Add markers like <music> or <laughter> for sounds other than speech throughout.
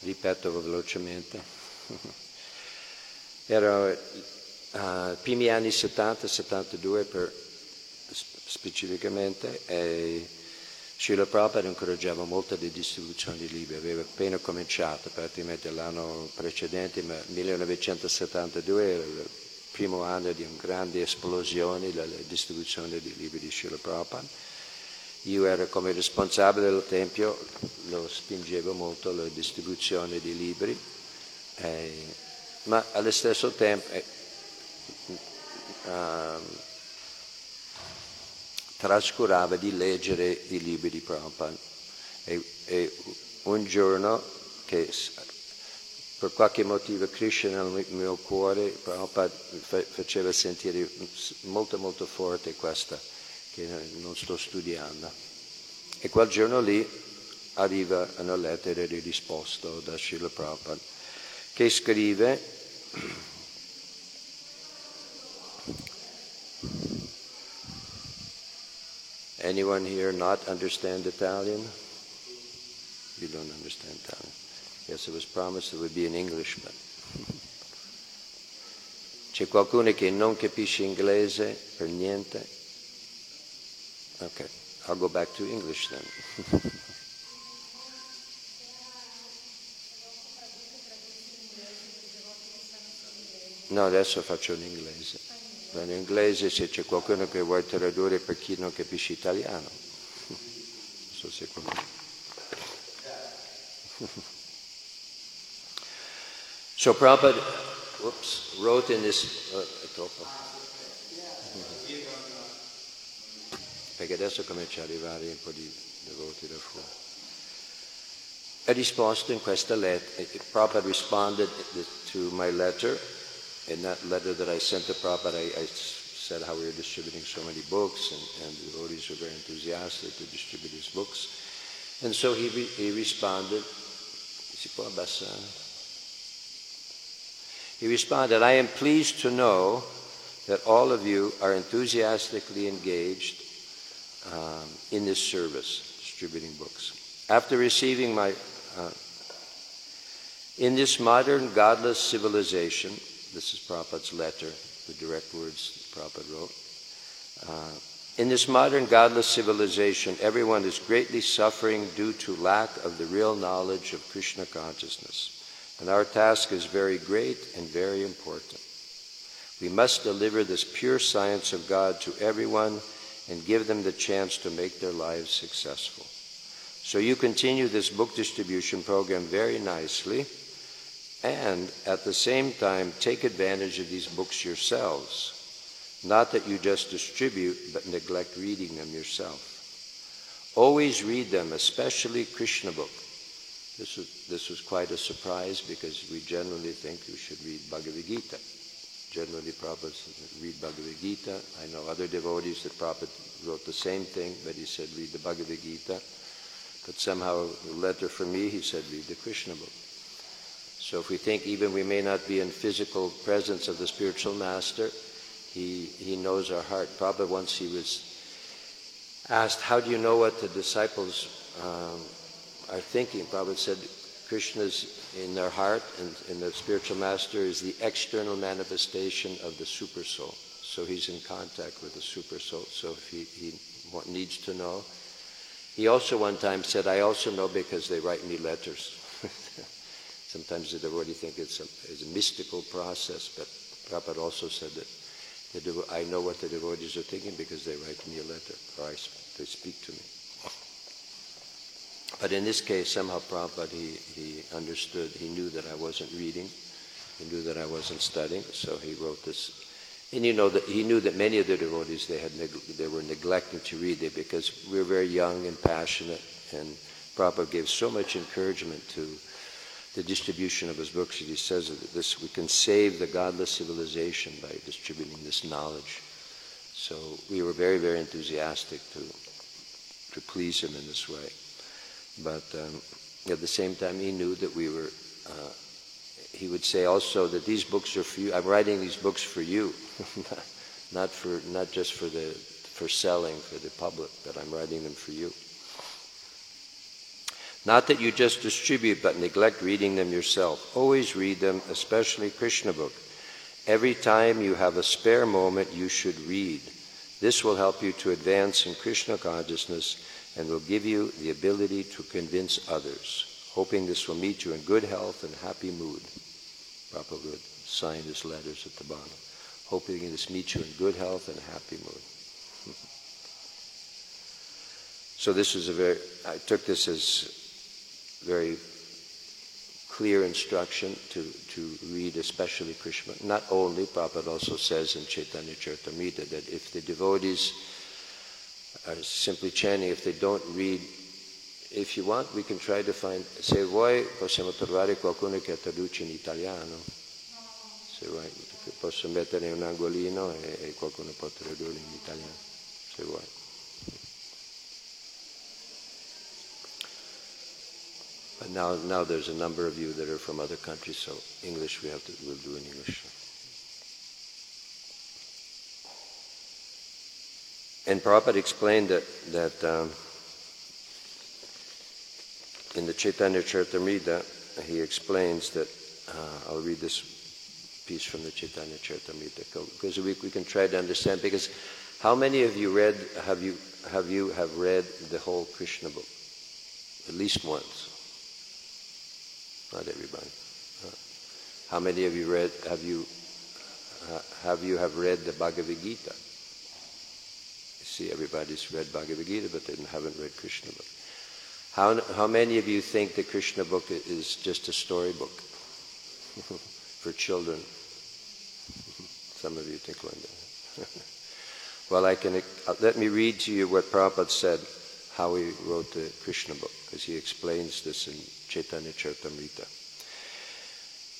ripeto velocemente. <laughs> Era uh, primi anni 70, 72 per, specificamente, e Srila Prabhupada incoraggiava molto di distribuzione di libri, aveva appena cominciato, praticamente l'anno precedente, ma 1972 era il primo anno di una grande esplosione della distribuzione di libri di Srila Prabhupada. Io ero come responsabile del Tempio, lo spingevo molto la distribuzione di libri, eh, ma allo stesso tempo eh, uh, trascurava di leggere i libri di Prabhupada. E, e un giorno che per qualche motivo Krishna nel mio cuore, Prabhupada faceva sentire molto molto forte questa, che non sto studiando. E quel giorno lì arriva una lettera di risposta da Srila Prabhupada che scrive Anyone here not understand Italian? You don't understand Italian. Yes, it was promised it would be in English, but... <laughs> C'è qualcuno che non capisce inglese per niente? Okay, I'll go back to English then. <laughs> no, adesso faccio in inglese in inglese se c'è qualcuno che vuole tradurre per chi non capisce italiano. Non <laughs> so se. <laughs> So Prabhupada oops, wrote in this... Uh, Perché adesso comincia ad arrivare un po' di da fuori. Ha risposto in questa lettera, eh, eh, Prabhupada responded to my letter in that letter that I sent to Prabhupada, I, I said how we were distributing so many books, and, and the devotees were very enthusiastic to distribute his books. And so he, he responded, he responded, I am pleased to know that all of you are enthusiastically engaged um, in this service, distributing books. After receiving my, uh, in this modern godless civilization, this is Prabhupada's letter, the direct words Prabhupada wrote. Uh, in this modern godless civilization, everyone is greatly suffering due to lack of the real knowledge of Krishna consciousness. And our task is very great and very important. We must deliver this pure science of God to everyone and give them the chance to make their lives successful. So you continue this book distribution program very nicely and at the same time take advantage of these books yourselves. Not that you just distribute, but neglect reading them yourself. Always read them, especially Krishna book. This was, this was quite a surprise because we generally think you should read Bhagavad Gita. Generally, Prabhupada read Bhagavad Gita. I know other devotees that Prabhupada wrote the same thing, but he said read the Bhagavad Gita. But somehow, a letter from me, he said read the Krishna book. So if we think even we may not be in physical presence of the spiritual master, he, he knows our heart. Probably once he was asked, how do you know what the disciples um, are thinking? Prabhupada said, Krishna's in their heart and, and the spiritual master is the external manifestation of the super soul. So he's in contact with the super soul. So if he, he needs to know. He also one time said, I also know because they write me letters. <laughs> Sometimes the devotee think it's a, it's a mystical process, but Prabhupada also said that devo- I know what the devotees are thinking because they write me a letter or I, they speak to me. But in this case, somehow Prabhupada, he, he understood, he knew that I wasn't reading, he knew that I wasn't studying, so he wrote this. And you know that he knew that many of the devotees they had they were neglecting to read it because we were very young and passionate, and Prabhupada gave so much encouragement to the distribution of his books. that He says that this we can save the godless civilization by distributing this knowledge. So we were very, very enthusiastic to to please him in this way. But um, at the same time, he knew that we were. Uh, he would say also that these books are for you. I'm writing these books for you, <laughs> not for not just for the for selling for the public, but I'm writing them for you. Not that you just distribute but neglect reading them yourself. Always read them, especially Krishna book. Every time you have a spare moment, you should read. This will help you to advance in Krishna consciousness and will give you the ability to convince others. Hoping this will meet you in good health and happy mood. Prabhupada sign his letters at the bottom. Hoping this meets you in good health and happy mood. <laughs> so this is a very, I took this as very clear instruction to, to read especially Krishna. Not only, Prabhupada also says in Chaitanya Charitamrita that if the devotees are simply chanting, if they don't read, if you want, we can try to find, se vuoi possiamo trovare qualcuno che traduce in italiano. Se vuoi, posso mettere un angolino e, e qualcuno può tradurre in italiano, se vuoi. But now, now there's a number of you that are from other countries, so English we have to, we'll do in English. And Prabhupada explained that, that um, in the Chaitanya Charitamrita, he explains that, uh, I'll read this piece from the Chaitanya Charitamrita, because we, we can try to understand, because how many of you read, have you, have you have read the whole Krishna book? At least once. Not everybody. Uh, how many of you read, have you, uh, have you have read the Bhagavad Gita? See, everybody's read Bhagavad Gita, but they haven't read Krishna book. How, how many of you think the Krishna book is just a storybook <laughs> for children? <laughs> Some of you think like that. <laughs> well, I can, uh, let me read to you what Prabhupada said, how he wrote the Krishna book, because he explains this in Chaitanya Charitamrita.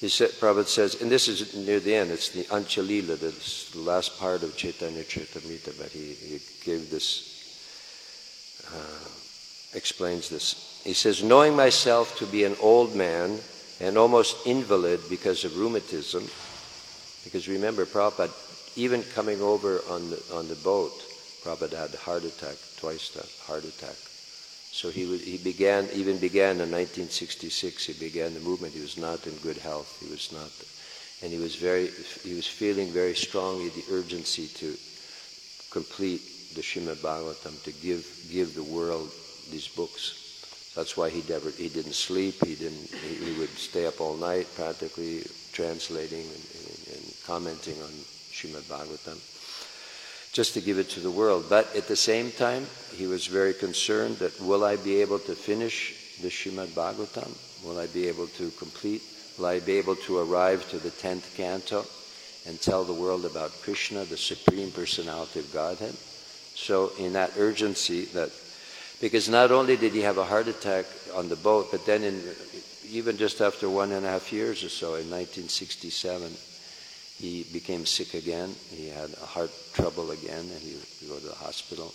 He said, Prabhupada says, and this is near the end, it's the Antya-lila, the last part of Chaitanya Charitamrita, but he, he gave this, uh, explains this. He says, knowing myself to be an old man and almost invalid because of rheumatism, because remember, Prabhupada, even coming over on the, on the boat, Prabhupada had a heart attack, twice the heart attack. So he, was, he began, even began in 1966, he began the movement. He was not in good health. He was not, and he was very, he was feeling very strongly the urgency to complete the Shrimad Bhagavatam, to give, give the world these books. That's why he never, he didn't sleep. He didn't, he, he would stay up all night practically translating and, and, and commenting on Shrimad Bhagavatam just to give it to the world. But at the same time, he was very concerned that will I be able to finish the Shrimad Bhagavatam? Will I be able to complete? Will I be able to arrive to the 10th canto and tell the world about Krishna, the Supreme Personality of Godhead? So in that urgency that, because not only did he have a heart attack on the boat, but then in, even just after one and a half years or so, in 1967, he became sick again. He had a heart trouble again, and he go to the hospital.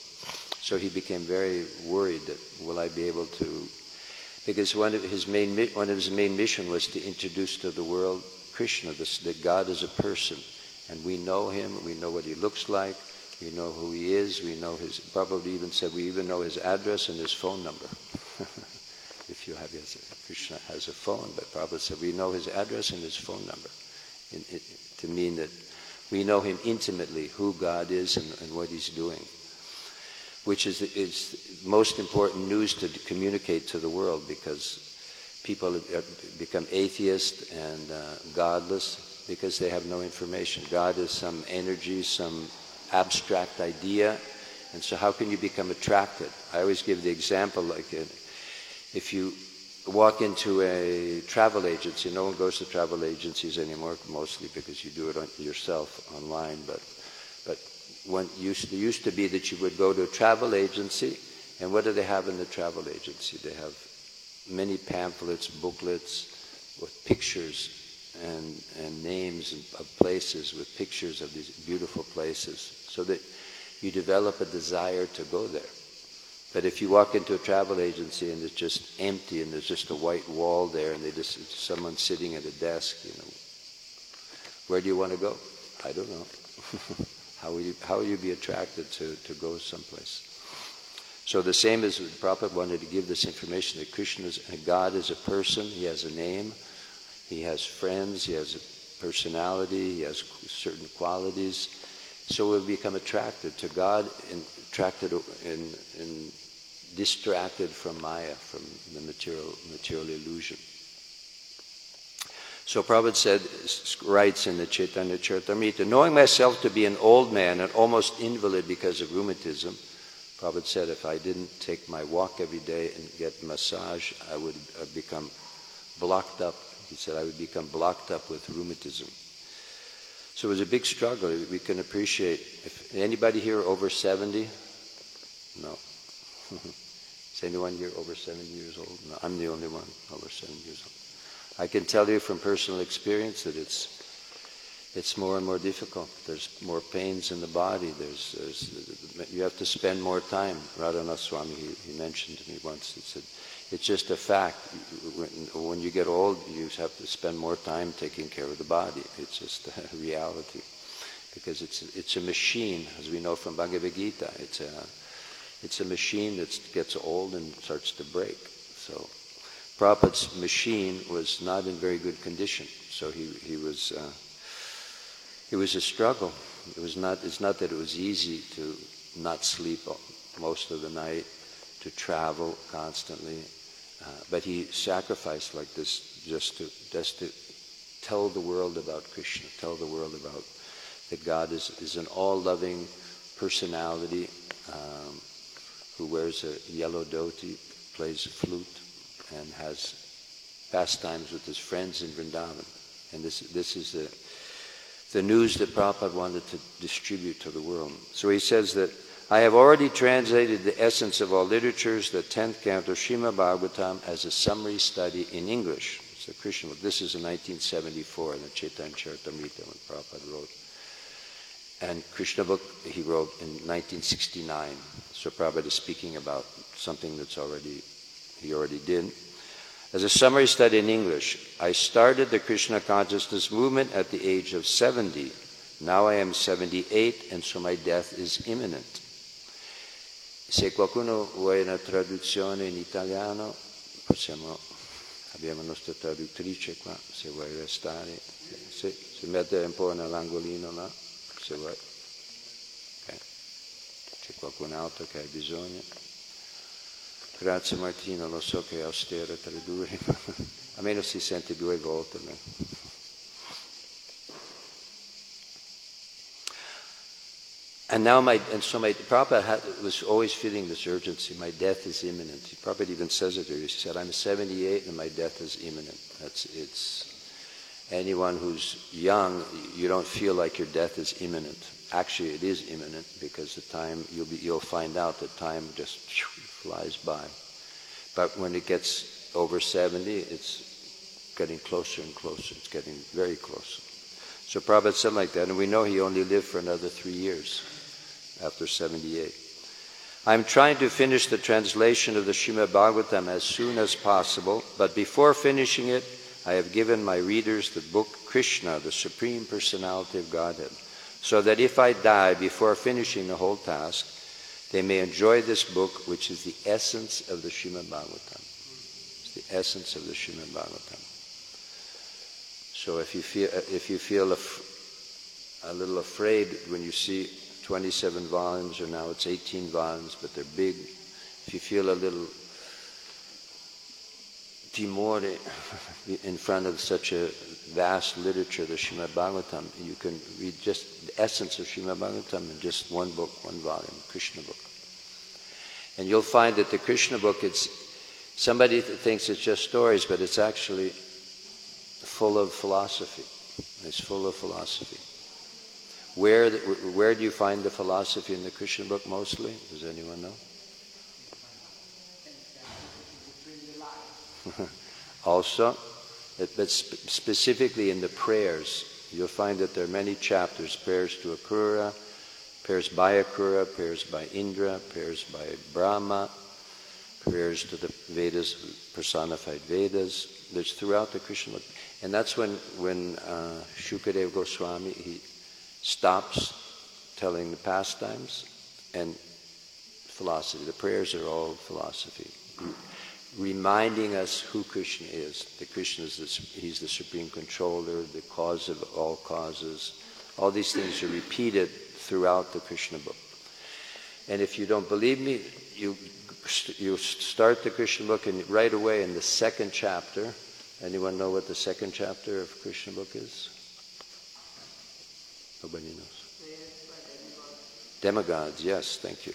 So he became very worried that will I be able to, because one of his main one of his main mission was to introduce to the world Krishna, this, that God is a person, and we know him. We know what he looks like. We know who he is. We know his. Probably even said we even know his address and his phone number. <laughs> if you have his, Krishna has a phone, but Prabhupada said we know his address and his phone number. In, in, to mean that we know him intimately, who God is and, and what he's doing, which is, is most important news to communicate to the world because people become atheist and uh, godless because they have no information. God is some energy, some abstract idea, and so how can you become attracted? I always give the example like uh, if you walk into a travel agency. No one goes to travel agencies anymore, mostly because you do it on, yourself online. But but when used to, used to be that you would go to a travel agency, and what do they have in the travel agency? They have many pamphlets, booklets with pictures and and names of places with pictures of these beautiful places, so that you develop a desire to go there. But if you walk into a travel agency and it's just empty and there's just a white wall there and they just someone sitting at a desk, you know, where do you want to go? I don't know. <laughs> how will you how will you be attracted to, to go someplace? So the same as the Prabhupada wanted to give this information that Krishna is, God is a person, he has a name, he has friends, he has a personality, he has certain qualities. So we become attracted to God and attracted in, in distracted from Maya, from the material, material illusion. So Prabhupada said, writes in the Chaitanya Charitamrita, knowing myself to be an old man and almost invalid because of rheumatism, Prabhupada said if I didn't take my walk every day and get massage, I would become blocked up. He said I would become blocked up with rheumatism. So it was a big struggle. We can appreciate. If anybody here over 70? No. <laughs> Anyone here over 70 years old? No, I'm the only one over 70 years old. I can tell you from personal experience that it's it's more and more difficult. There's more pains in the body. There's, there's you have to spend more time. Radhanath Swami he, he mentioned to me once. He said it's just a fact. When, when you get old, you have to spend more time taking care of the body. It's just a <laughs> reality because it's it's a machine, as we know from Bhagavad Gita. It's a it's a machine that gets old and starts to break. So Prabhupada's machine was not in very good condition. So he, he was, uh, it was a struggle. It was not, it's not that it was easy to not sleep most of the night, to travel constantly. Uh, but he sacrificed like this just to, just to tell the world about Krishna, tell the world about that God is, is an all-loving personality. Um, who wears a yellow dhoti, plays a flute, and has pastimes with his friends in Vrindavan. And this, this is the, the news that Prabhupada wanted to distribute to the world. So he says that I have already translated the essence of all literatures, the 10th canto Srimad Bhagavatam, as a summary study in English. A Krishna. This is in 1974 in the Chaitanya Charitamrita when Prabhupada wrote. And Krishna book he wrote in 1969. So Prabhupada is speaking about something that's already, he already did. As a summary study in English, I started the Krishna consciousness movement at the age of 70. Now I am 78 and so my death is imminent. Se qualcuno vuole una traduzione in italiano, possiamo, abbiamo la nostra traduttrice qua, se vuoi restare, se, se mette un po' nell'angolino là, se vuoi. C'è qualcun altro che ha bisogno? Grazie Martino, lo so che è austero tra i due, <laughs> almeno si sente due volte. And now my, and so my, Prabhupada had, was always feeling this urgency. My death is imminent. Prabhupada even says it here. He said, I'm 78 and my death is imminent. That's, it's, anyone who's young, you don't feel like your death is imminent actually it is imminent because the time you'll be, you'll find out that time just flies by. But when it gets over 70, it's getting closer and closer. It's getting very close. So Prabhupada said like that, and we know he only lived for another three years after 78. I'm trying to finish the translation of the Srimad Bhagavatam as soon as possible, but before finishing it, I have given my readers the book Krishna, the Supreme Personality of Godhead so that if I die before finishing the whole task, they may enjoy this book, which is the essence of the Srimad Bhagavatam. It's the essence of the Srimad Bhagavatam. So if you feel, if you feel a, a little afraid when you see 27 volumes, or now it's 18 volumes, but they're big, if you feel a little timore <laughs> in front of such a vast literature, the Srimad Bhagavatam, you can read just the essence of Srimad Bhagavatam in just one book, one volume, Krishna book. And you'll find that the Krishna book, it's somebody thinks it's just stories, but it's actually full of philosophy. It's full of philosophy. Where, where do you find the philosophy in the Krishna book mostly? Does anyone know? <laughs> also, but specifically in the prayers, you'll find that there are many chapters prayers to Akrura, prayers by Akrura, prayers by Indra, prayers by Brahma, prayers to the Vedas, personified Vedas. There's throughout the Krishna. And that's when, when uh, Shukadev Goswami, he stops telling the pastimes and philosophy. The prayers are all philosophy, reminding us who Krishna is. That Krishna is the, he's the supreme controller, the cause of all causes. All these things are repeated throughout the Krishna book. And if you don't believe me, you you start the Krishna book and right away in the second chapter. Anyone know what the second chapter of Krishna book is? Nobody knows. Demigods, yes, thank you.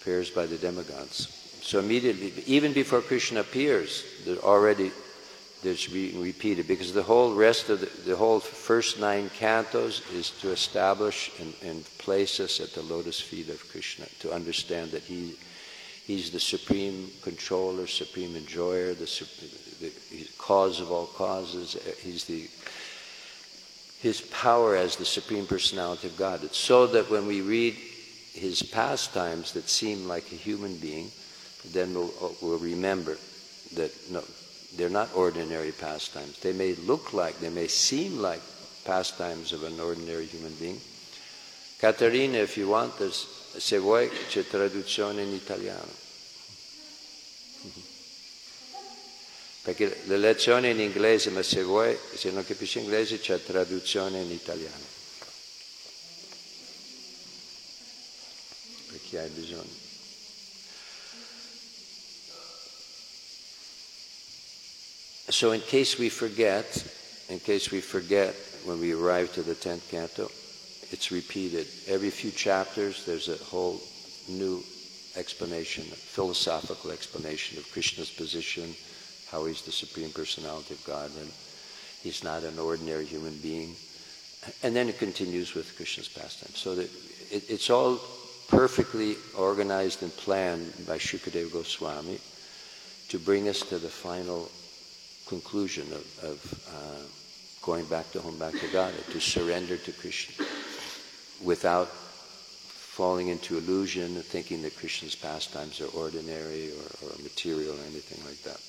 Prayers by the demigods. So immediately, even before Krishna appears, there already there's being repeated because the whole rest of the, the whole first nine cantos is to establish and, and place us at the lotus feet of Krishna to understand that he he's the supreme controller, supreme enjoyer, the, the, the cause of all causes. Uh, he's the his power as the Supreme Personality of God. It's so that when we read his pastimes that seem like a human being, then we'll, uh, we'll remember that no, they're not ordinary pastimes. They may look like, they may seem like pastimes of an ordinary human being. Caterina, if you want, se vuoi c'è traduzione in italiano. <laughs> Perché le lezioni in inglese, ma se vuoi, se non capisci inglese, c'è traduzione in italiano. Per chi hai bisogno. So in case we forget, in case we forget when we arrive to the 10th canto, it's repeated. Every few chapters, there's a whole new explanation, a philosophical explanation of Krishna's position, how he's the Supreme Personality of God, and he's not an ordinary human being. And then it continues with Krishna's pastime. So that it, it's all perfectly organized and planned by Shukadeva Goswami to bring us to the final conclusion of, of uh, going back to home, back to God, to surrender to Krishna without falling into illusion, thinking that Krishna's pastimes are ordinary or, or material or anything like that.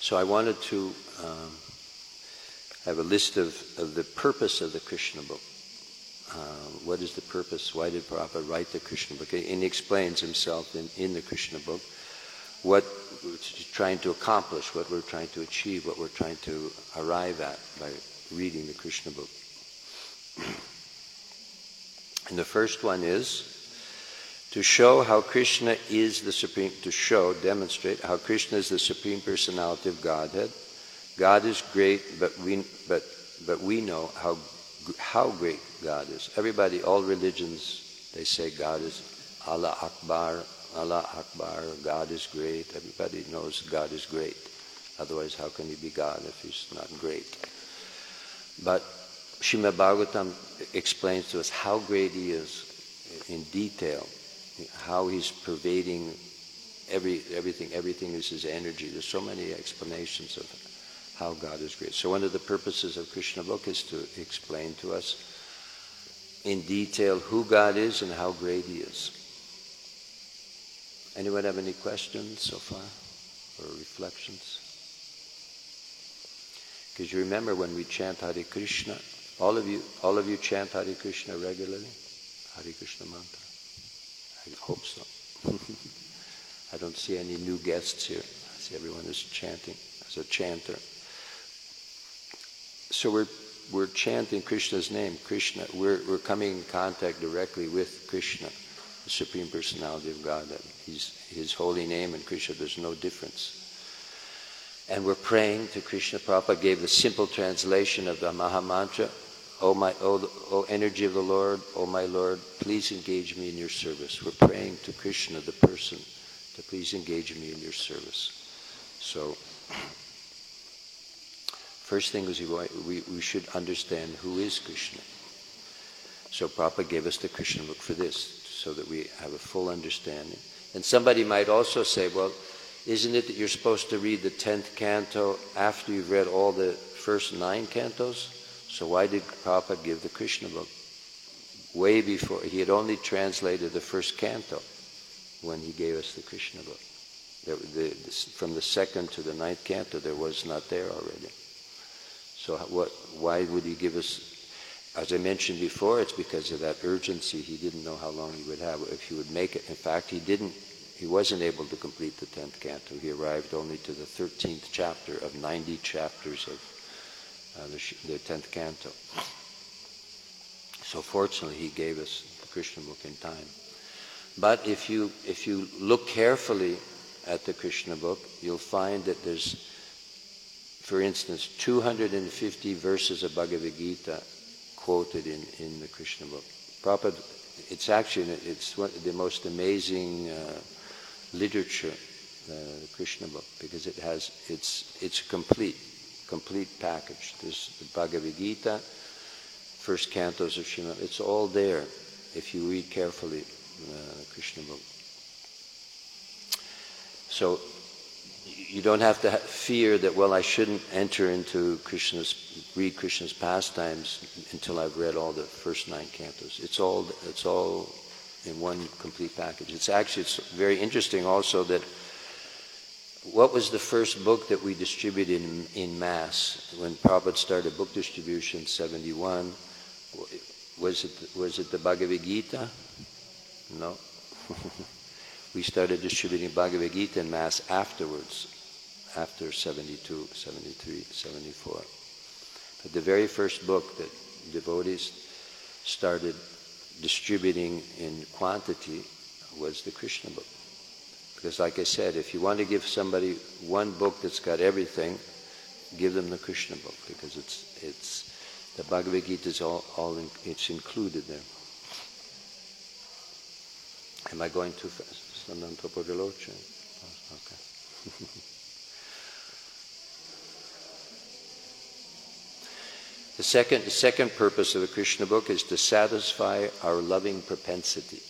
So I wanted to um, have a list of, of the purpose of the Krishna book. Uh, what is the purpose? Why did Prabhupada write the Krishna book? And he explains himself in, in the Krishna book what trying to accomplish, what we're trying to achieve, what we're trying to arrive at by reading the Krishna book. <clears throat> and the first one is to show how Krishna is the supreme, to show, demonstrate how Krishna is the supreme personality of Godhead. God is great, but we, but, but we know how, how great God is. Everybody, all religions, they say God is Allah Akbar, Allah Akbar, God is great. Everybody knows God is great. Otherwise, how can he be God if he's not great? But Srimad Bhagavatam explains to us how great he is in detail how he's pervading every, everything. Everything is his energy. There's so many explanations of how God is great. So one of the purposes of Krishna book is to explain to us in detail who God is and how great he is. Anyone have any questions so far or reflections? Because you remember when we chant Hare Krishna, all of you, all of you chant Hare Krishna regularly, Hare Krishna mantra. I hope so. <laughs> I don't see any new guests here. I see everyone is chanting as a chanter. So we're we're chanting Krishna's name, Krishna. We're we're coming in contact directly with Krishna, the Supreme Personality of God. that He's his holy name and Krishna, there's no difference. And we're praying to Krishna. Prabhupada gave the simple translation of the Maha Mantra O my, o, o energy of the Lord, O my Lord, please engage me in your service. We're praying to Krishna, the person, to please engage me in your service. So, <clears throat> first thing is we, we should understand who is Krishna. So Prabhupada gave us the Krishna book for this, so that we have a full understanding. And somebody might also say, well, isn't it that you're supposed to read the 10th canto after you've read all the first nine cantos? So why did Prabhupada give the Krishna book? Way before, he had only translated the first canto when he gave us the Krishna book. The, the, from the second to the ninth canto, there was not there already. So what, why would he give us? As I mentioned before, it's because of that urgency. He didn't know how long he would have, if he would make it. In fact, he didn't, he wasn't able to complete the 10th canto. He arrived only to the 13th chapter of 90 chapters of uh, the, 10th canto. So fortunately, he gave us the Krishna book in time. But if you, if you look carefully at the Krishna book, you'll find that there's, for instance, 250 verses of Bhagavad Gita quoted in, in the Krishna book. Prabhupada, it's actually it's one, the most amazing uh, literature, uh, the Krishna book, because it has it's it's a complete, complete package. There's the Bhagavad Gita, first cantos of Srimad. It's all there if you read carefully uh, the Krishna book. So you don't have to fear that, well, I shouldn't enter into Krishna's, read Krishna's pastimes until I've read all the first nine cantos. It's all, it's all in one complete package. It's actually, it's very interesting also that what was the first book that we distributed in, in mass when Prabhupada started book distribution 71? Was it, was it the Bhagavad Gita? No. <laughs> we started distributing Bhagavad Gita in mass afterwards after 72, 73, 74. But the very first book that devotees started distributing in quantity was the Krishna book. Because like I said, if you want to give somebody one book that's got everything, give them the Krishna book because it's, it's the Bhagavad Gita is all, all in, it's included there. Am I going too fast? Ah, okay. <laughs> The second, the second purpose of the Krishna book is to satisfy our loving propensity.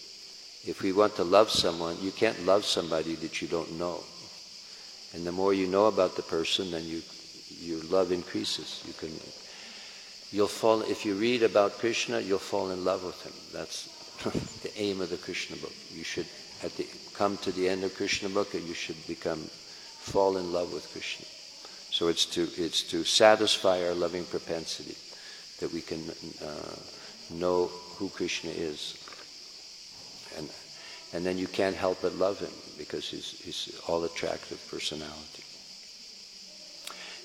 If we want to love someone, you can't love somebody that you don't know. And the more you know about the person, then you, your love increases. You can, you'll fall, if you read about Krishna, you'll fall in love with him. That's <laughs> the aim of the Krishna book. You should at the, come to the end of Krishna book you should become, fall in love with Krishna. So it's to, it's to satisfy our loving propensity that we can uh, know who Krishna is. And, and then you can't help but love him because he's, he's all attractive personality.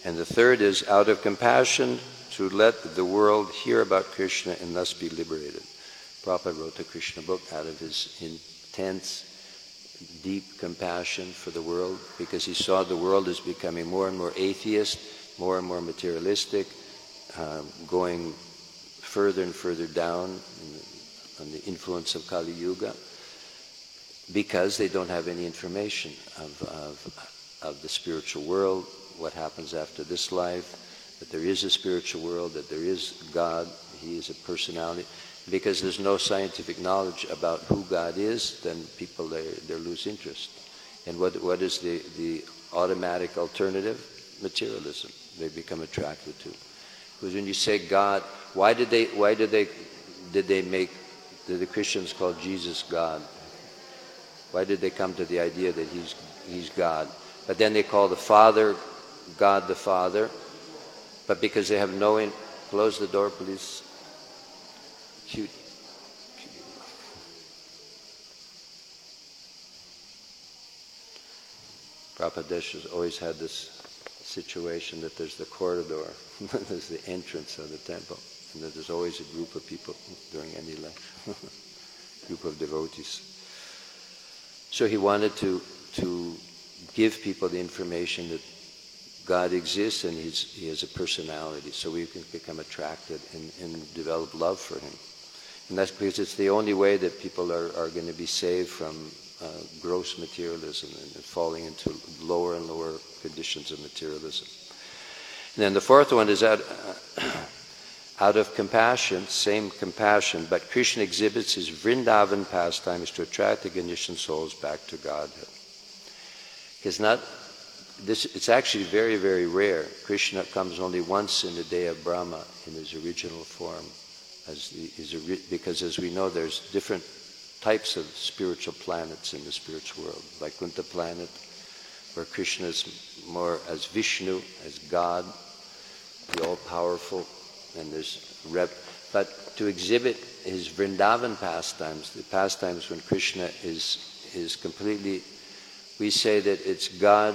And the third is out of compassion to let the world hear about Krishna and thus be liberated. Prabhupada wrote the Krishna book out of his intense deep compassion for the world because he saw the world as becoming more and more atheist, more and more materialistic, um, going further and further down on the influence of Kali Yuga because they don't have any information of, of, of the spiritual world, what happens after this life, that there is a spiritual world, that there is God, He is a personality because there's no scientific knowledge about who God is, then people they, they lose interest. And what, what is the, the automatic alternative? Materialism. They become attracted to. Because when you say God, why did they why did they did they make did the Christians call Jesus God? Why did they come to the idea that he's he's God? But then they call the Father God the Father. But because they have no in, close the door, please. Cute. Prabhupada has always had this situation that there's the corridor, <laughs> there's the entrance of the temple, and that there's always a group of people during any life, <laughs> group of devotees. So he wanted to, to give people the information that God exists and he has a personality, so we can become attracted and, and develop love for him. And that's because it's the only way that people are, are going to be saved from uh, gross materialism and falling into lower and lower conditions of materialism. And then the fourth one is out, uh, <clears throat> out of compassion, same compassion, but Krishna exhibits his Vrindavan pastimes to attract the conditioned souls back to Godhead. Because not this, it's actually very, very rare. Krishna comes only once in the day of Brahma in his original form as the, because as we know, there's different types of spiritual planets in the spiritual world. Vaikuntha planet, where Krishna is more as Vishnu, as God, the all-powerful, and there's Rev- but to exhibit his Vrindavan pastimes, the pastimes when Krishna is, is completely, we say that it's God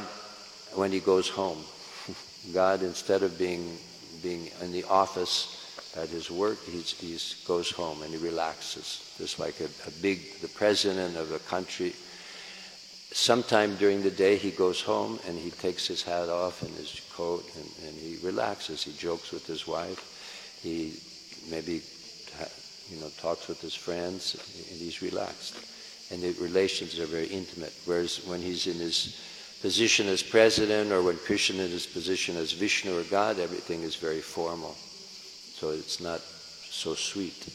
when he goes home. <laughs> God, instead of being, being in the office at his work, he goes home and he relaxes. Just like a, a big, the president of a country, sometime during the day he goes home and he takes his hat off and his coat and, and he relaxes. He jokes with his wife. He maybe you know talks with his friends and he's relaxed. And the relations are very intimate. Whereas when he's in his position as president or when Krishna is in his position as Vishnu or God, everything is very formal. So it's not so sweet.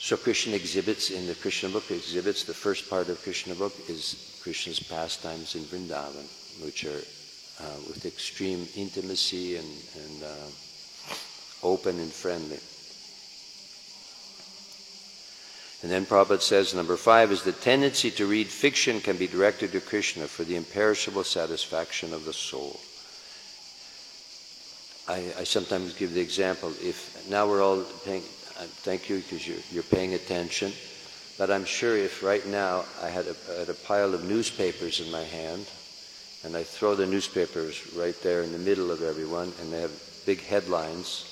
So Krishna exhibits in the Krishna book exhibits the first part of Krishna book is Krishna's pastimes in Vrindavan, which are uh, with extreme intimacy and, and uh, open and friendly. And then Prabhupada says, number five is the tendency to read fiction can be directed to Krishna for the imperishable satisfaction of the soul. I, I sometimes give the example, if now we're all paying, uh, thank you because you're, you're paying attention. But I'm sure if right now I had a, had a pile of newspapers in my hand, and I throw the newspapers right there in the middle of everyone, and they have big headlines,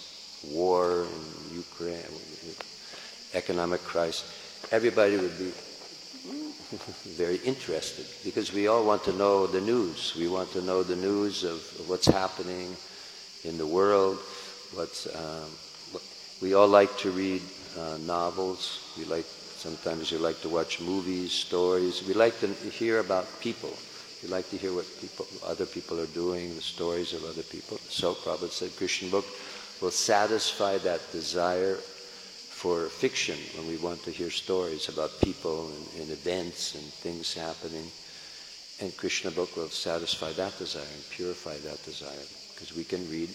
war in Ukraine, economic crisis, everybody would be <laughs> very interested because we all want to know the news. We want to know the news of what's happening in the world, what's um, we all like to read uh, novels. We like sometimes you like to watch movies, stories. We like to hear about people. We like to hear what people, other people are doing, the stories of other people. So Prabhupada said Krishna book will satisfy that desire for fiction when we want to hear stories about people and, and events and things happening. And Krishna book will satisfy that desire and purify that desire because we can read.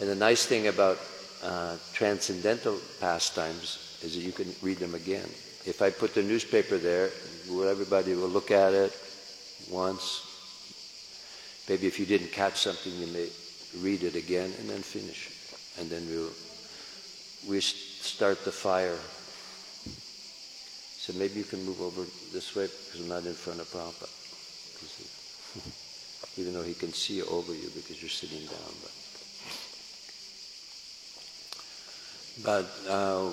And the nice thing about uh, transcendental pastimes is that you can read them again. If I put the newspaper there, everybody will look at it once. Maybe if you didn't catch something, you may read it again and then finish. And then we'll we start the fire. So maybe you can move over this way because I'm not in front of Prabhupada. <laughs> Even though he can see over you because you're sitting down. But. But uh,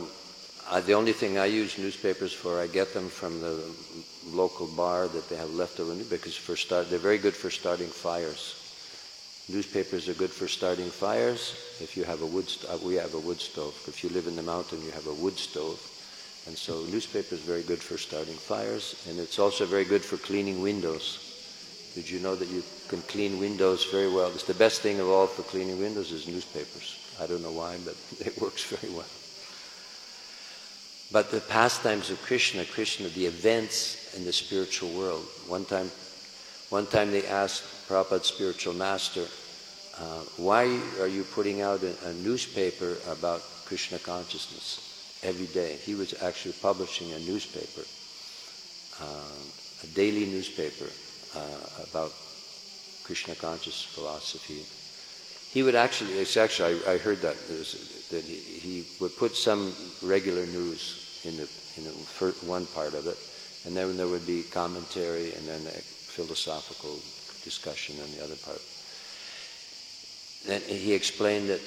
I, the only thing I use newspapers for, I get them from the local bar that they have leftover because for start, they're very good for starting fires. Newspapers are good for starting fires. If you have a wood, st- we have a wood stove. If you live in the mountain, you have a wood stove, and so newspaper is very good for starting fires, and it's also very good for cleaning windows. Did you know that you can clean windows very well? It's the best thing of all for cleaning windows is newspapers. I don't know why, but <laughs> it works very well. But the pastimes of Krishna, Krishna, the events in the spiritual world. One time, one time they asked Prabhupada's spiritual master, uh, why are you putting out a, a, newspaper about Krishna consciousness every day? He was actually publishing a newspaper, uh, a daily newspaper uh, about Krishna conscious philosophy he would actually, it's actually, I, I heard that, that he, he, would put some regular news in the, in the one part of it, and then there would be commentary and then a philosophical discussion on the other part. Then he explained that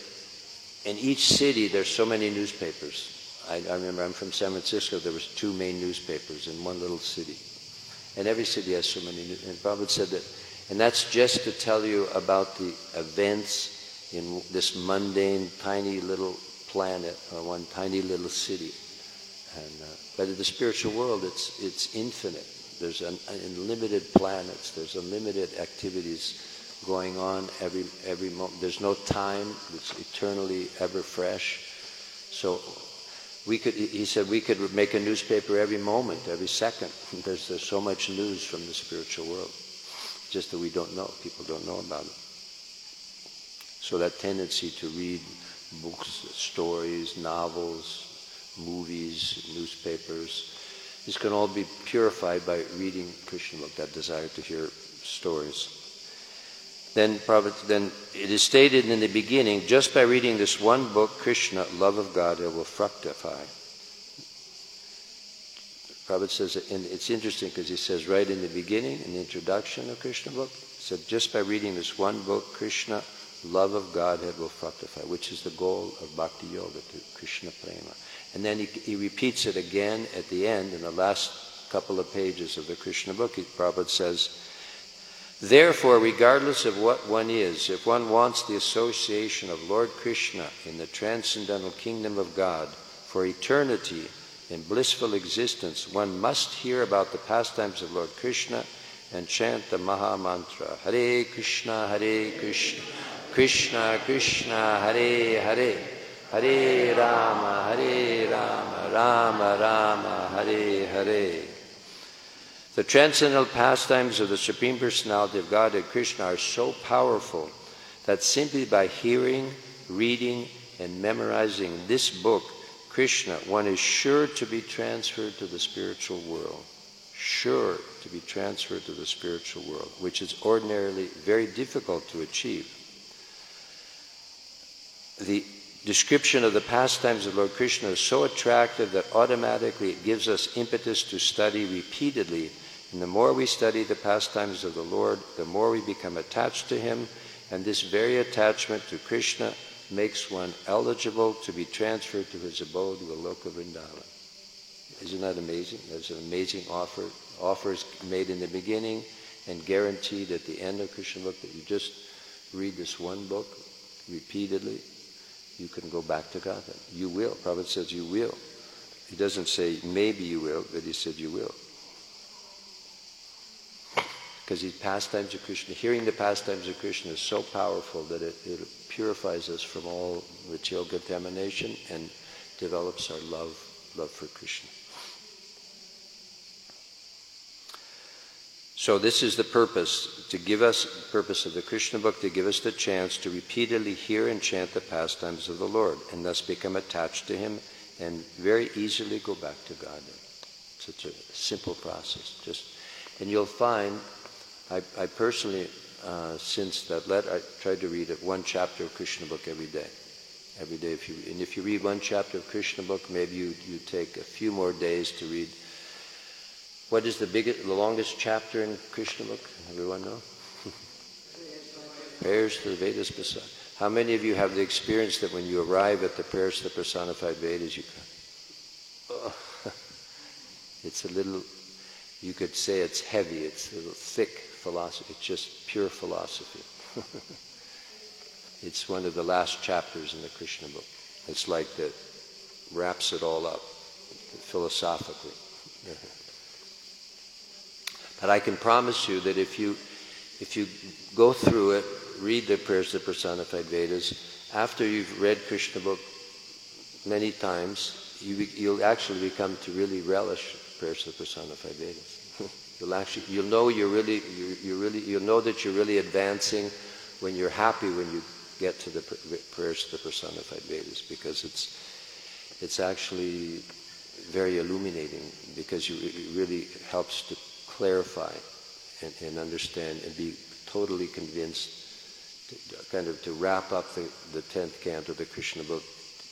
in each city there's so many newspapers. I, I remember I'm from San Francisco, there was two main newspapers in one little city. And every city has so many, and Prabhupada said that, and that's just to tell you about the events in this mundane, tiny little planet or one tiny little city. And, uh, but in the spiritual world, it's, it's infinite. There's an, unlimited planets. There's unlimited activities going on every, every moment. There's no time. It's eternally ever fresh. So we could, he said we could make a newspaper every moment, every second. <laughs> There's, there's so much news from the spiritual world. Just that we don't know. People don't know about it. So that tendency to read books, stories, novels, movies, newspapers, this can all be purified by reading Krishna that desire to hear stories. Then, then it is stated in the beginning, just by reading this one book, Krishna, love of God, it will fructify. Prabhupada says, and it's interesting because he says right in the beginning, in the introduction of Krishna book, he said just by reading this one book, Krishna, love of Godhead will fructify, which is the goal of Bhakti Yoga, to Krishna Prema. And then he, he repeats it again at the end in the last couple of pages of the Krishna book. He, Prabhupada says, Therefore, regardless of what one is, if one wants the association of Lord Krishna in the transcendental kingdom of God for eternity in blissful existence, one must hear about the pastimes of Lord Krishna and chant the Maha Mantra Hare Krishna, Hare Krishna, Krishna Krishna, Hare Hare, Hare Rama, Hare Rama, Rama Rama, Hare Hare. The transcendental pastimes of the Supreme Personality of Godhead Krishna are so powerful that simply by hearing, reading, and memorizing this book, Krishna, one is sure to be transferred to the spiritual world. Sure to be transferred to the spiritual world, which is ordinarily very difficult to achieve. The description of the pastimes of Lord Krishna is so attractive that automatically it gives us impetus to study repeatedly. And the more we study the pastimes of the Lord, the more we become attached to Him, and this very attachment to Krishna makes one eligible to be transferred to his abode, Goloka Vrindavan. Isn't that amazing? There's an amazing offer. Offers made in the beginning and guaranteed at the end of Krishna book that you just read this one book repeatedly, you can go back to Godhead. You will. Prabhupada says you will. He doesn't say maybe you will, but he said you will. Because the pastimes of Krishna, hearing the pastimes of Krishna is so powerful that it, it purifies us from all material contamination and develops our love, love for Krishna. So this is the purpose, to give us, purpose of the Krishna book, to give us the chance to repeatedly hear and chant the pastimes of the Lord, and thus become attached to Him and very easily go back to God. Such a simple process. Just, and you'll find, I, I personally uh, since that letter, I tried to read one chapter of Krishna book every day. Every day, if you and if you read one chapter of Krishna book, maybe you you take a few more days to read. What is the biggest, the longest chapter in Krishna book? Everyone know? <laughs> prayers to the Vedas. How many of you have the experience that when you arrive at the prayers to the personified Vedas, you oh, <laughs> it's a little, you could say it's heavy, it's a little thick, philosophy. It's just pure philosophy. <laughs> it's one of the last chapters in the Krishna book. It's like that wraps it all up philosophically. <laughs> but I can promise you that if you if you go through it, read the prayers of the personified Vedas, after you've read Krishna book many times, you, you'll actually become to really relish prayers of the personified Vedas. You'll actually, you'll know you're really, you you really, you'll know that you're really advancing when you're happy when you get to the prayers to the personified Vedas because it's, it's actually very illuminating because you, it really helps to clarify and, and understand and be totally convinced, to, kind of to wrap up the, the 10th canto of the Krishna book,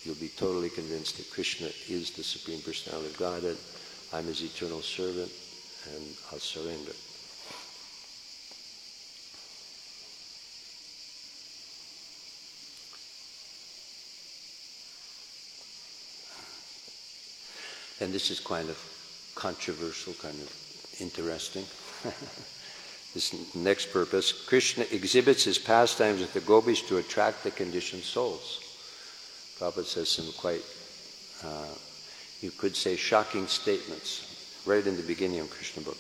you'll be totally convinced that Krishna is the Supreme Personality of Godhead. I'm his eternal servant and I'll surrender. And this is kind of controversial, kind of interesting. <laughs> this next purpose Krishna exhibits his pastimes with the gopis to attract the conditioned souls. Prabhupada says some quite, uh, you could say, shocking statements right in the beginning of Krishna book.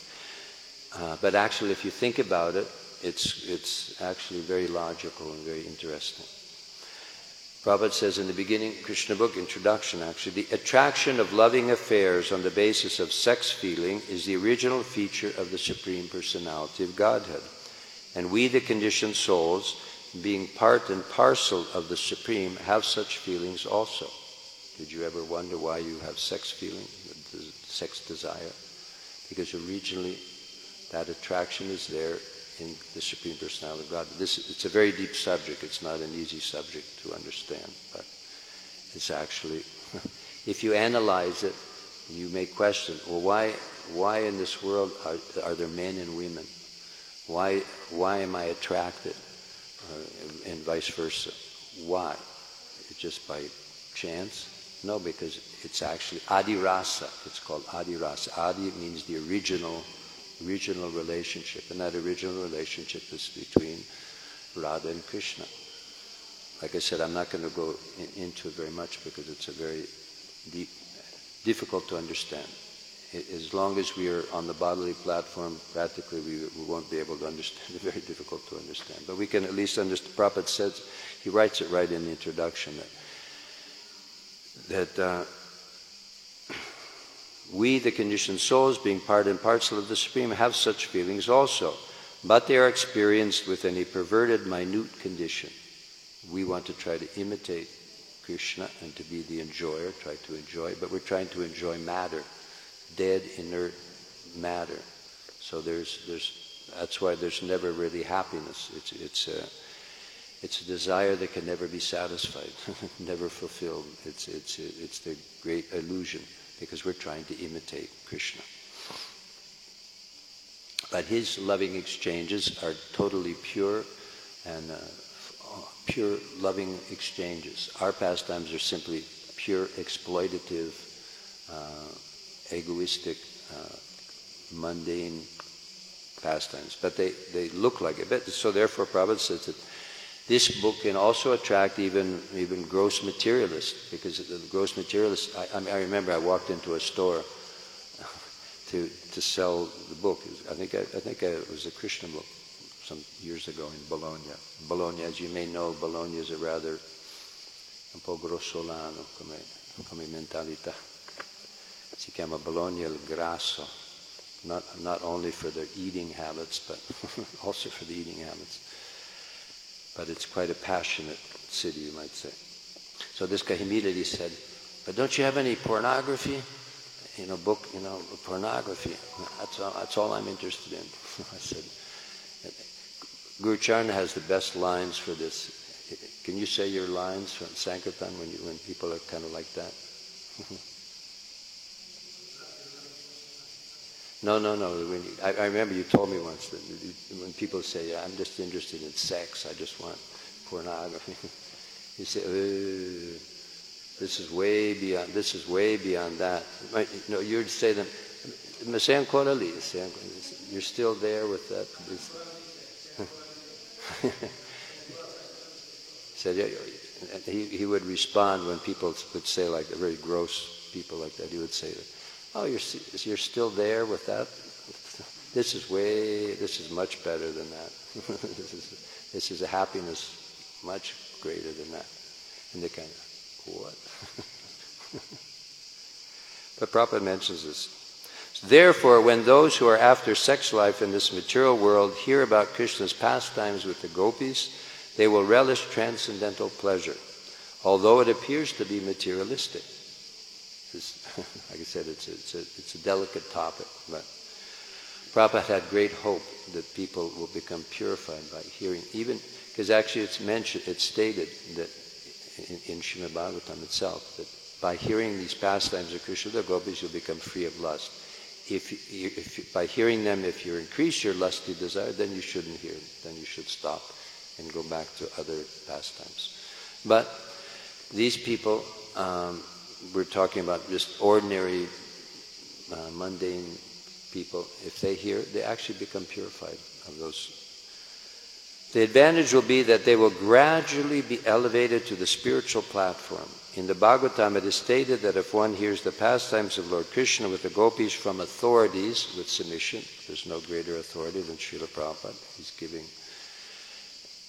Uh, but actually, if you think about it, it's, it's actually very logical and very interesting. Prabhupada says in the beginning, Krishna book, introduction actually, the attraction of loving affairs on the basis of sex feeling is the original feature of the Supreme Personality of Godhead. And we, the conditioned souls, being part and parcel of the Supreme, have such feelings also. Did you ever wonder why you have sex feeling? Sex desire. Because originally that attraction is there in the Supreme Personality of God. This, it's a very deep subject. It's not an easy subject to understand, but it's actually, <laughs> if you analyze it, you may question, well, why, why in this world are, are there men and women? Why, why am I attracted? Uh, and vice versa. Why? Just by chance? No, because it's actually adirasa. It's called adirasa. Adi means the original, original relationship, and that original relationship is between Radha and Krishna. Like I said, I'm not going to go in, into it very much because it's a very deep, difficult to understand. As long as we are on the bodily platform, practically we, we won't be able to understand. It's <laughs> very difficult to understand. But we can at least understand. Prabhupada says, he writes it right in the introduction that that uh, we, the conditioned souls, being part and parcel of the Supreme, have such feelings also, but they are experienced within a perverted, minute condition. We want to try to imitate Krishna and to be the enjoyer, try to enjoy, but we're trying to enjoy matter, dead, inert matter. So there's, there's, that's why there's never really happiness. It's, it's, uh, it's a desire that can never be satisfied, <laughs> never fulfilled. It's, it's, it's the great illusion because we're trying to imitate Krishna. But his loving exchanges are totally pure and uh, pure loving exchanges. Our pastimes are simply pure exploitative, uh, egoistic, uh, mundane pastimes. But they, they look like it. But, so therefore, Prabhupada says that this book can also attract even even gross materialists because the gross materialists. I, I remember I walked into a store <laughs> to to sell the book. Was, I think I, I think it was a Krishna book some years ago in Bologna. Bologna, as you may know, Bologna is a rather un po' grossolano come, come mentalità. Si chiama Bologna il grasso, not, not only for their eating habits, but <laughs> also for the eating habits but it's quite a passionate city, you might say. So this guy immediately said, but don't you have any pornography? You know, book, you know, pornography. That's all, that's all I'm interested in. <laughs> I said, Guru Charna has the best lines for this. Can you say your lines from Sankirtan when, you, when people are kind of like that? <laughs> No, no, no. When you, I, I, remember you told me once that when people say, I'm just interested in sex, I just want pornography. <laughs> you say, oh, this is way beyond, this is way beyond that. You know, you'd say them, you're still there with that. said, <laughs> he, he would respond when people would say like, very gross people like that, he would say that, Oh, you're, you're still there with that? This is way, this is much better than that. <laughs> this, is, this is a happiness much greater than that. And they kind of, what? <laughs> but Prabhupada mentions this. Therefore, when those who are after sex life in this material world hear about Krishna's pastimes with the gopis, they will relish transcendental pleasure, although it appears to be materialistic. This, <laughs> like I said, it's a, it's, a, it's a delicate topic, but Prabhupada had great hope that people will become purified by hearing, even because actually it's mentioned, it's stated that in, in Srimad Bhagavatam itself that by hearing these pastimes of Krishna, the gopis, you'll become free of lust. If, if by hearing them, if you increase your lusty desire, then you shouldn't hear. Then you should stop and go back to other pastimes. But these people um, we're talking about just ordinary, uh, mundane people, if they hear, they actually become purified of those. The advantage will be that they will gradually be elevated to the spiritual platform. In the Bhagavatam, it is stated that if one hears the pastimes of Lord Krishna with the gopis from authorities with submission, there's no greater authority than Srila Prabhupada. He's giving.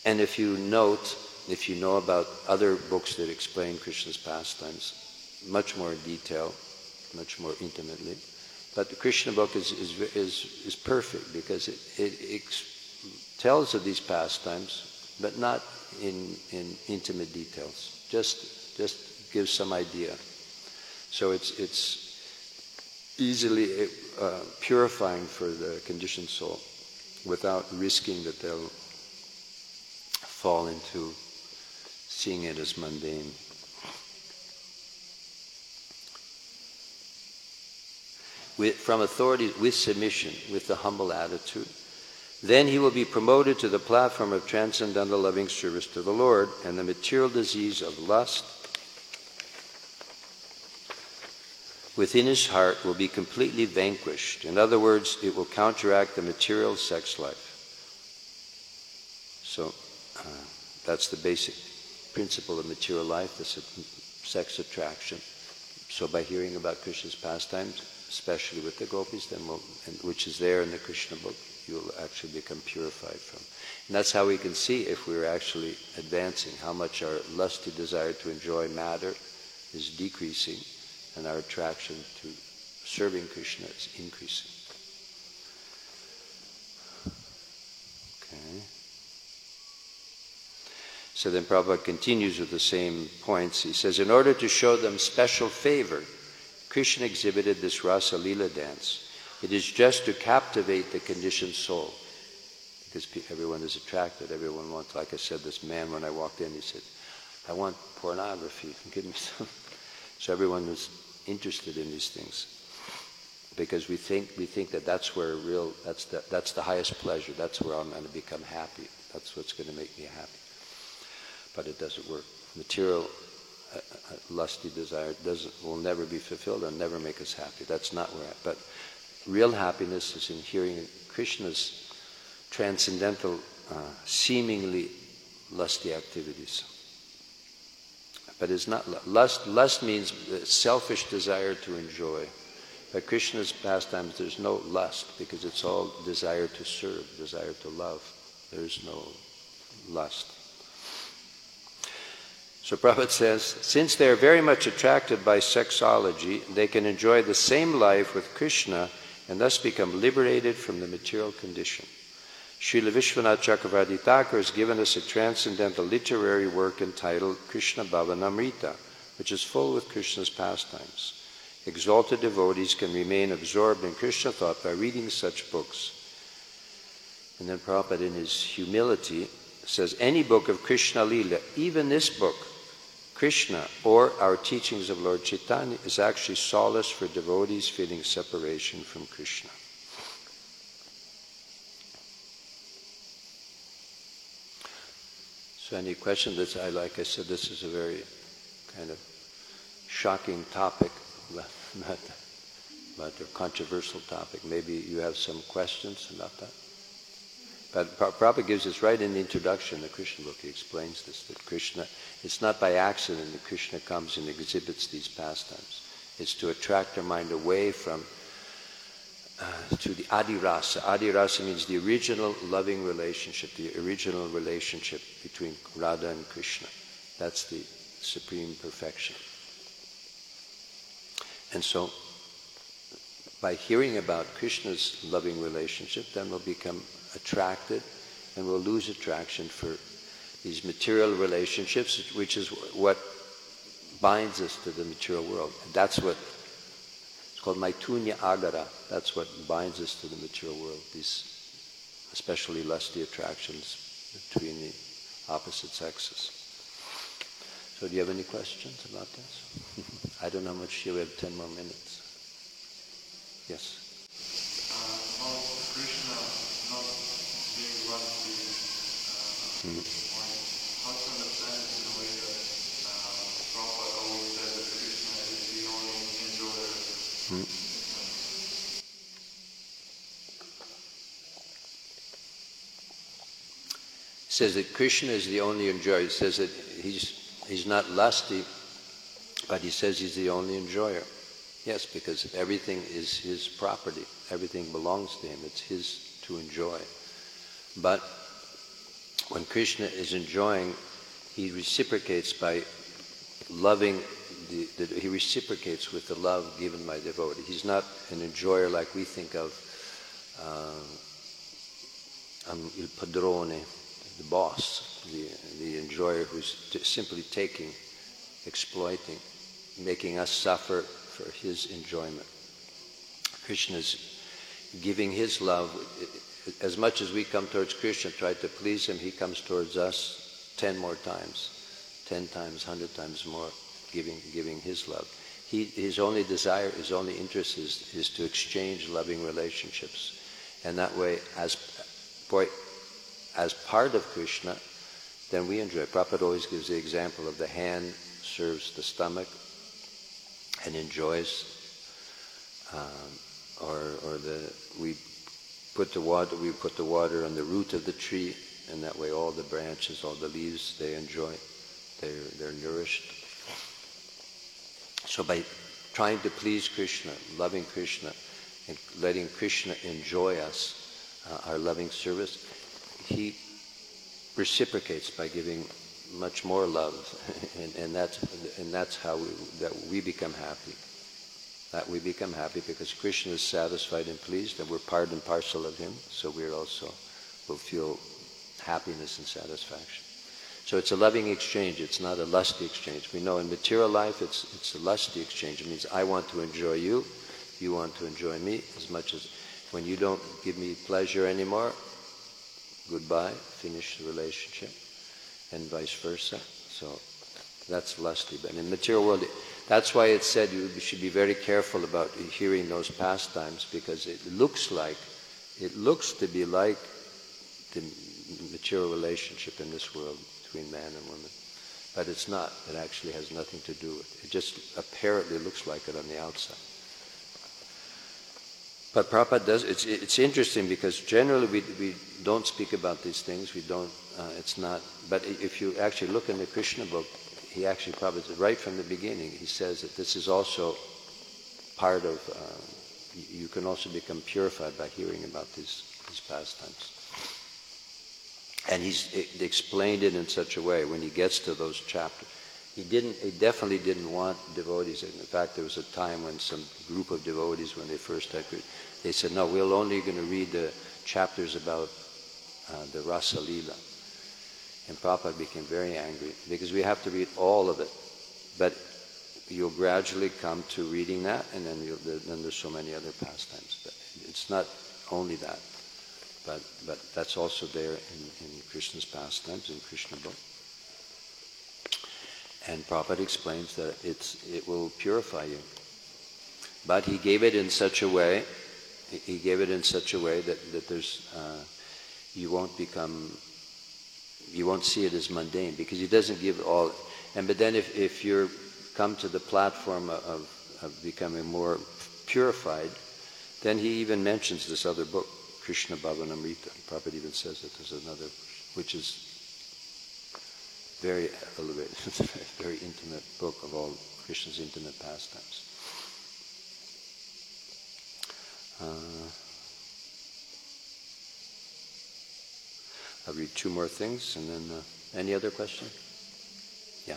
And if you note, if you know about other books that explain Krishna's pastimes, much more detail, much more intimately. But the Krishna book is, is, is, is perfect because it, it, tells of these pastimes, but not in, in intimate details. Just, just gives some idea. So it's, it's easily uh, purifying for the conditioned soul. without risking that they'll fall into seeing it as mundane. With, from authority with submission, with the humble attitude. Then he will be promoted to the platform of transcendental loving service to the Lord, and the material disease of lust within his heart will be completely vanquished. In other words, it will counteract the material sex life. So uh, that's the basic principle of material life, the sex attraction. So by hearing about Krishna's pastimes, especially with the gopis, then we'll, which is there in the Krishna book, you'll actually become purified from. And that's how we can see if we're actually advancing, how much our lusty desire to enjoy matter is decreasing and our attraction to serving Krishna is increasing. Okay. So then Prabhupada continues with the same points. He says, in order to show them special favor, Krishna exhibited this Rasa Lila dance. It is just to captivate the conditioned soul. Because everyone is attracted, everyone wants, like I said, this man when I walked in, he said, I want pornography, <laughs> give me some. So everyone was interested in these things because we think we think that that's where real that's the that's the highest pleasure. That's where I'm going to become happy. That's what's going to make me happy. But it doesn't work. Material lusty desire doesn't will never be fulfilled and never make us happy. That's not where. But real happiness is in hearing Krishna's transcendental, uh, seemingly lusty activities. But it's not lust. Lust means selfish desire to enjoy. But Krishna's pastimes, there's no lust because it's all desire to serve, desire to love. There's no lust. So Prabhupada says, since they are very much attracted by sexology, they can enjoy the same life with Krishna and thus become liberated from the material condition. Srila Vishwanath Chakravarti Thakur has given us a transcendental literary work entitled Krishna Bhavanamrita, which is full with Krishna's pastimes. Exalted devotees can remain absorbed in Krishna thought by reading such books. And then Prabhupada, in his humility, says any book of Krishna Lila, even this book, Krishna, or our teachings of Lord Chaitanya, is actually solace for devotees feeling separation from Krishna. So any question that's I like I said this is a very kind of shocking topic, <laughs> not but a controversial topic. Maybe you have some questions about that. But Prabhupada gives us right in the introduction, the Krishna book, he explains this, that Krishna, it's not by accident that Krishna comes and exhibits these pastimes. It's to attract our mind away from uh, to the adirasa. Adirasa means the original loving relationship, the original relationship between Radha and Krishna. That's the supreme perfection. And so, by hearing about Krishna's loving relationship, then we'll become attracted and we'll lose attraction for these material relationships, which is what binds us to the material world. And that's what it's called maithunya agara. That's what binds us to the material world, these especially lusty attractions between the opposite sexes. So do you have any questions about this? <laughs> I don't know how much. We have 10 more minutes. Yes? Uh, about Krishna not being lusty, Hmm. Says that Krishna is the only enjoyer. He says that he's, he's not lusty, but he says he's the only enjoyer. Yes, because everything is his property. Everything belongs to him. It's his to enjoy. But when Krishna is enjoying, he reciprocates by loving the, the, he reciprocates with the love given by devotee. He's not an enjoyer like we think of uh, um, il padrone, the boss, the, the enjoyer who's t- simply taking, exploiting, making us suffer for his enjoyment. Krishna is giving his love as much as we come towards Krishna, try to please him, he comes towards us ten more times, ten times, hundred times more, giving, giving his love. He, his only desire, his only interest is, is to exchange loving relationships. And that way, as, boy, as part of Krishna, then we enjoy. Prabhupada always gives the example of the hand serves the stomach and enjoys, um, or, or the, we put the water, we put the water on the root of the tree, and that way all the branches, all the leaves, they enjoy. They're, they're nourished. So by trying to please Krishna, loving Krishna, and letting Krishna enjoy us, uh, our loving service, he reciprocates by giving much more love, <laughs> and, and, that's, and that's how we, that we become happy. That we become happy because Krishna is satisfied and pleased, and we're part and parcel of him, so we also will feel happiness and satisfaction. So it's a loving exchange, it's not a lusty exchange. We know in material life it's, it's a lusty exchange. It means I want to enjoy you, you want to enjoy me, as much as when you don't give me pleasure anymore, goodbye, finish the relationship, and vice versa. So that's lusty. But in the material world, that's why it's said you should be very careful about hearing those pastimes because it looks like, it looks to be like the material relationship in this world between man and woman. But it's not. It actually has nothing to do with it. It just apparently looks like it on the outside. But Prabhupada does, it's, it's interesting because generally we, we don't speak about these things. We don't, uh, it's not, but if you actually look in the Krishna book, he actually probably, right from the beginning, he says that this is also part of, uh, you can also become purified by hearing about these, these pastimes. And he's explained it in such a way when he gets to those chapters. He didn't. He definitely didn't want devotees. In fact, there was a time when some group of devotees, when they first had, they said, "No, we're only going to read the chapters about uh, the Rasa Lila." And Prabhupada became very angry because we have to read all of it. But you'll gradually come to reading that, and then, then there's so many other pastimes. But it's not only that, but but that's also there in, in Krishna's pastimes in Krishna book. And Prabhupada explains that it's, it will purify you. But he gave it in such a way, he gave it in such a way that, that there's, uh, you won't become, you won't see it as mundane because he doesn't give all, and but then if, if you come to the platform of, of becoming more purified, then he even mentions this other book, Krishna Bhavanamrita. Prabhupada even says that there's another, which is very elevated, <laughs> very intimate book of all Krishna's intimate pastimes. Uh, I'll read two more things and then uh, any other question? Yeah.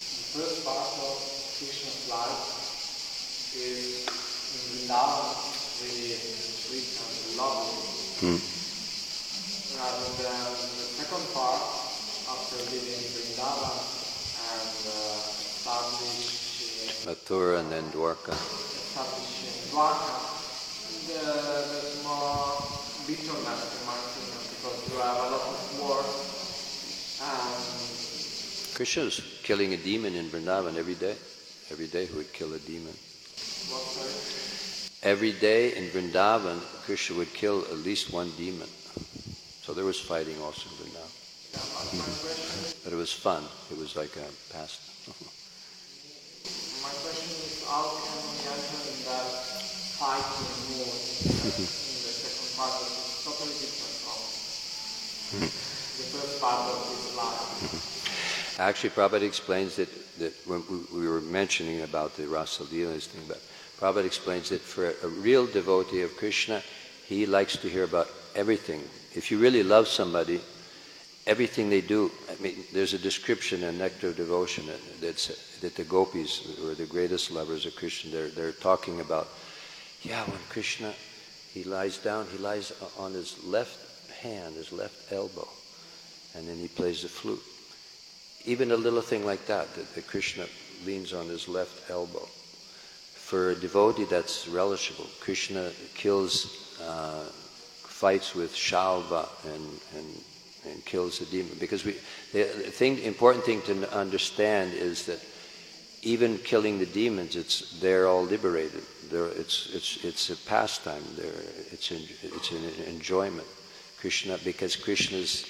The first part of Krishna's life is in Vrindavan, really sweet and lovely. Hmm. Rather than the second part, after living in Vrindavan and uh, establishing, Mathura and then Dwarka. establishing Dwarka, the, there's more bitterness in my because you have a lot of work and Krishna's killing a demon in Vrindavan every day. Every day he would kill a demon. what? Every day in Vrindavan, Krishna would kill at least one demon. So there was fighting also in Vrindavan. Yeah, but my question, But it was fun. It was like a past. my question is how can we enter in that fighting mood in the second part that is totally different from the first part of his life. Mm-hmm. Mm-hmm. Actually, Prabhupada explains that, that when we, we were mentioning about the Rasa Leelas thing, but Prabhupada explains that for a, real devotee of Krishna, he likes to hear about everything. If you really love somebody, everything they do, I mean, there's a description in Nectar of Devotion that, that's, that the gopis, who are the greatest lovers of Krishna, they're, they're talking about, yeah, when Krishna, he lies down, he lies on his left hand, his left elbow, and then he plays the flute. Even a little thing like that, that, that Krishna leans on his left elbow. for a devotee, that's relishable. Krishna kills, uh, fights with Shalva and, and, and kills the demon. Because we, the thing, important thing to understand is that even killing the demons, it's, they're all liberated. They're, it's, it's, it's a pastime. They're, it's, it's an enjoyment. Krishna, because Krishna's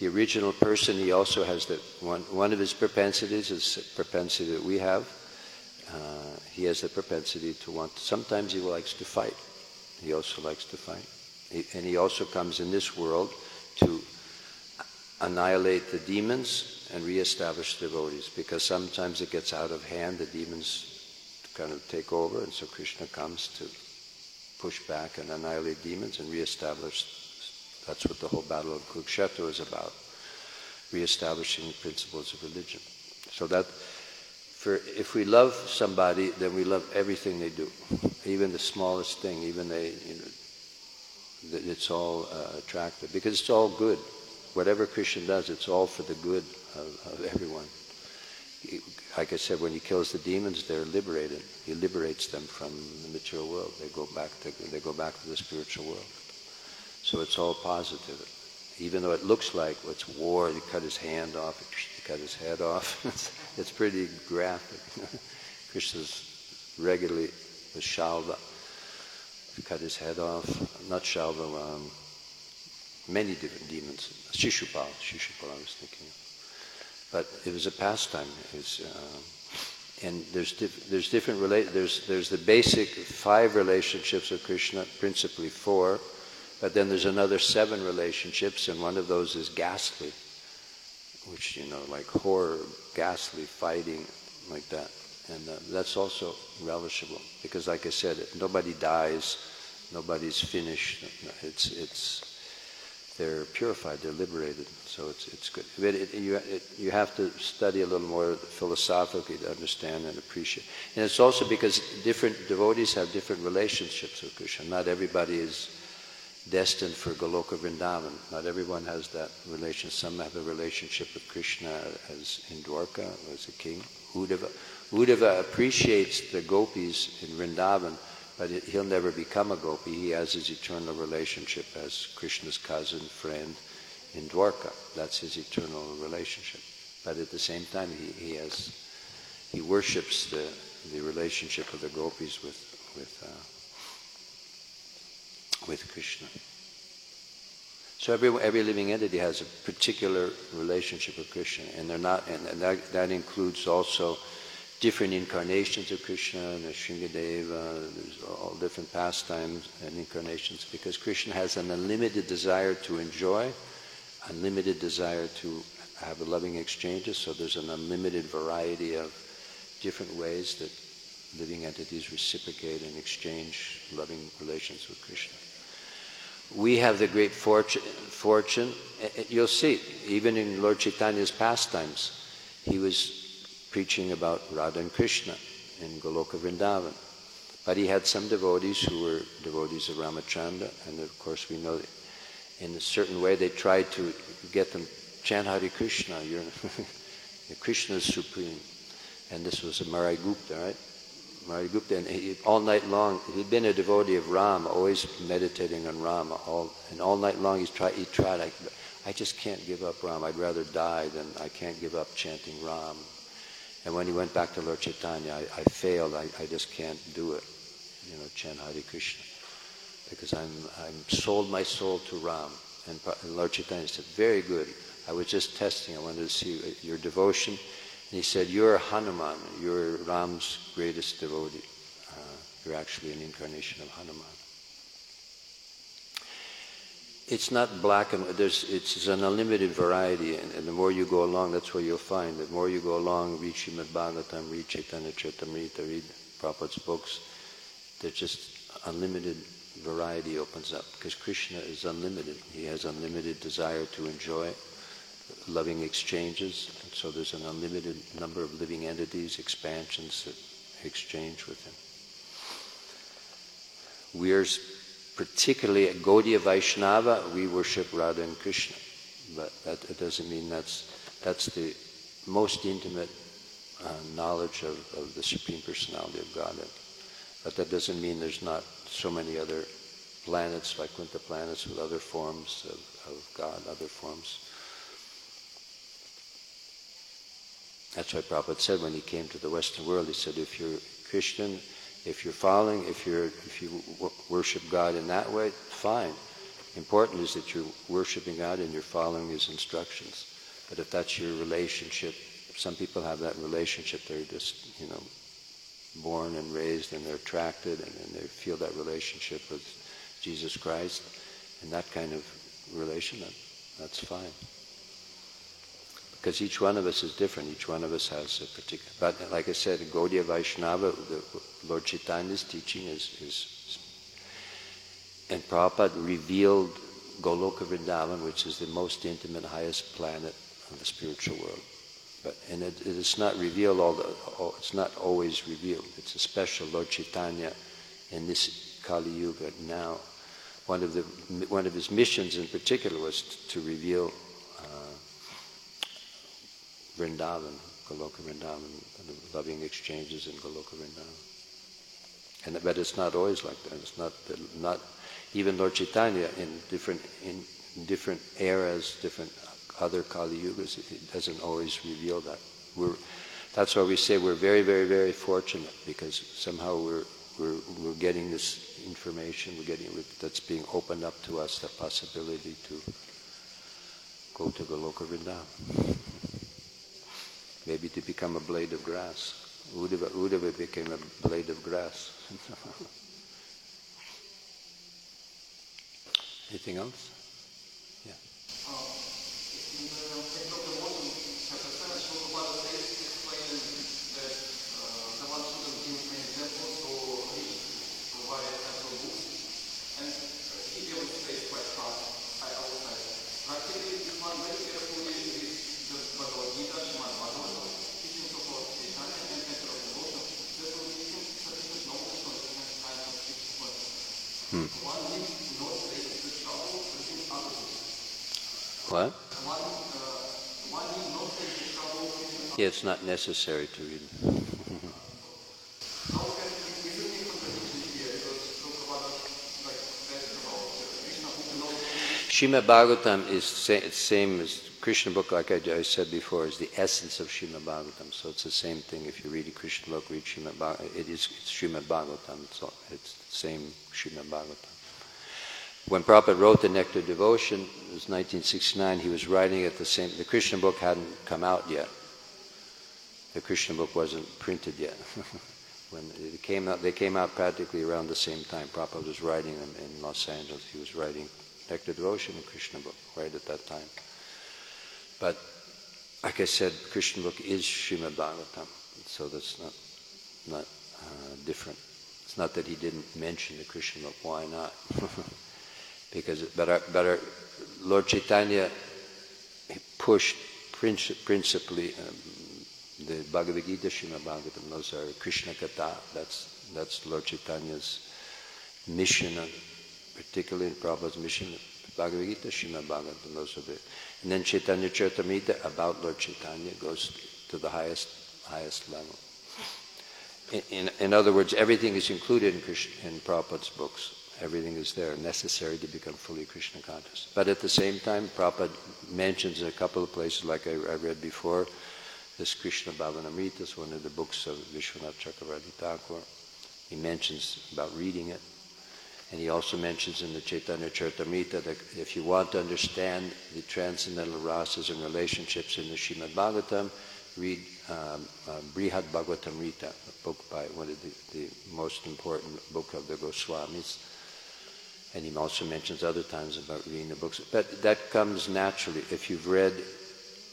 the original person, he also has the one, one of his propensities is a propensity that we have. Uh, he has the propensity to want, sometimes he likes to fight. He also likes to fight. He, and he also comes in this world to annihilate the demons and reestablish devotees because sometimes it gets out of hand, the demons kind of take over, and so Krishna comes to push back and annihilate demons and reestablish. That's what the whole battle of Kurukshetra is about, reestablishing the principles of religion. So that, for if we love somebody, then we love everything they do, even the smallest thing, even they, you know, it's all uh, attractive because it's all good. Whatever Krishna does, it's all for the good of, of everyone. Like I said, when he kills the demons, they're liberated. He liberates them from the material world. They go back to they go back to the spiritual world. So it's all positive. Even though it looks like it's war, he cut his hand off, he cut his head off. <laughs> it's, it's pretty graphic. <laughs> Krishna's regularly with Shalva, cut his head off. Not Shalva, um, many different demons. Shishupal, Shishupal I was thinking. But it was a pastime. Was, uh, and there's, diff- there's different, rela- there's, there's the basic five relationships of Krishna, principally four, but then there's another seven relationships, and one of those is ghastly, which, you know, like horror, ghastly, fighting, like that. And uh, that's also relishable, because like I said, nobody dies, nobody's finished. It's, it's, they're purified, they're liberated, so it's, it's good. But it, you, it, you have to study a little more philosophically to understand and appreciate. And it's also because different devotees have different relationships with Krishna. Not everybody is destined for Goloka Vrindavan. Not everyone has that relation. Some have a relationship with Krishna as in Dwarka, as a king. Uddhava. Uddhava appreciates the gopis in Vrindavan but he'll never become a gopi. He has his eternal relationship as Krishna's cousin, friend in Dwarka. That's his eternal relationship. But at the same time, he, he has he worships the, the relationship of the gopis with with uh, with Krishna. So every every living entity has a particular relationship with Krishna, and they're not, and, and that that includes also different incarnations of Krishna, and Shringadeva, there's all different pastimes and incarnations, because Krishna has an unlimited desire to enjoy, unlimited desire to have loving exchanges, so there's an unlimited variety of different ways that living entities reciprocate and exchange loving relations with Krishna. We have the great fortune, fortune you'll see, even in Lord Chaitanya's pastimes, he was preaching about Radha and Krishna in Goloka Vrindavan. But he had some devotees who were devotees of Ramachandra, and of course we know that in a certain way they tried to get them chant Hare Krishna. You're <laughs> Krishna is supreme, and this was a Murari Gupta, right? Murari Gupta, and he, all night long he'd been a devotee of Rama, always meditating on Rama, all and all night long he's tried. He tried. I, I just can't give up Ram. I'd rather die than I can't give up chanting Ram. And when he went back to Lord Chaitanya, I, I failed. I, I just can't do it. You know, chant Hare Krishna. Because I'm, I'm sold my soul to Ram. And, and Lord Chaitanya said, very good. I was just testing. I wanted to see your devotion. He said, you're Hanuman. You're Ram's greatest devotee. Uh, you're actually an incarnation of Hanuman. It's not black and there's it's an unlimited variety and, and, the more you go along that's where you'll find. The more you go along read Srimad Bhagavatam read Chaitanya Charitamrita read Prabhupada's books there's just unlimited variety opens up because Krishna is unlimited. He has unlimited desire to enjoy loving exchanges so there's an unlimited number of living entities expansions that exchange with him we're particularly at Gaudiya Vaishnava, we worship Radha and Krishna. But that, that doesn't mean that's, that's the most intimate uh, knowledge of, of the Supreme Personality of Godhead. But that doesn't mean there's not so many other planets, like Vaikuntha planets, with other forms of, of God, other forms. That's why Prabhupada said when he came to the Western world, he said, if you're Christian, if you're following, if you're if you worship God in that way, fine. Important is that you're worshiping God and you're following His instructions. But if that's your relationship, some people have that relationship. They're just you know born and raised and they're attracted and, and they feel that relationship with Jesus Christ and that kind of relation. That, that's fine because each one of us is different. Each one of us has a particular. But like I said, Gaudiya Vaishnava, the Lord Chaitanya's teaching is, is and Prabhupada revealed Goloka Vrindavan, which is the most intimate, highest planet of the spiritual world. But and it, it is not revealed all the. All, it's not always revealed. It's a special Lord Chaitanya in this Kali Yuga now. One of the one of his missions in particular was to reveal Vrindavan, Goloka Vrindavan, the loving exchanges in Goloka Vrindavan. And but it's not always like that. It's not not even Lord Chaitanya in different in different eras, different other Kali Yugas, it doesn't always reveal that. We're, that's why we say we're very, very, very fortunate because somehow we're we're we're getting this information. We're getting that's being opened up to us, the possibility to go to Goloka Vrindavan maybe to become a blade of grass. Uddhava, Uddhava became a blade of grass. <laughs> Anything else? What? Yeah, it's not necessary to read. Shrimad Bhagavatam is sa- same as Krishna book, like I, I, said before, is the essence of Shrimad Bhagavatam. So it's the same thing. If you read a Krishna book, read Shrimad Bhagavatam. It is Shrimad Bhagavatam. It's, it's the same Shrimad Bhagavatam. When Prabhupada wrote the Nectar Devotion, it was 1969. He was writing at the same. The Krishna book hadn't come out yet. The Krishna book wasn't printed yet. <laughs> when it came out, they came out practically around the same time. Prabhupada was writing them in Los Angeles. He was writing Nectar Devotion and Krishna book right at that time. But like I said, Krishna book is Srimad Bhagavatam, so that's not not uh, different. It's not that he didn't mention the Krishna book. Why not? <laughs> because but our, but our Lord Chaitanya pushed principally um, the Bhagavad Gita, Srimad Bhagavatam. Those are Krishna Katha. That's that's Lord Chaitanya's mission, particularly in Prabhupada's mission. Bhagavad Gita, Srimad Bhagavatam. Those are the and then Chaitanya Charitamrita about Lord Chaitanya goes to the highest highest level. In, in, in other words, everything is included in, Krishna, in Prabhupada's books. Everything is there, necessary to become fully Krishna conscious. But at the same time, Prabhupada mentions in a couple of places, like I, I read before, this Krishna Bhavanamrita is one of the books of Vishwanath Chakravarti Thakur. He mentions about reading it. And he also mentions in the Chaitanya Charitamrita that if you want to understand the transcendental rasas and relationships in the Srimad Bhagavatam, read um, uh, Brihad Bhagavatamrita, a book by one of the, the most important book of the Goswamis. And he also mentions other times about reading the books. But that comes naturally. If you've read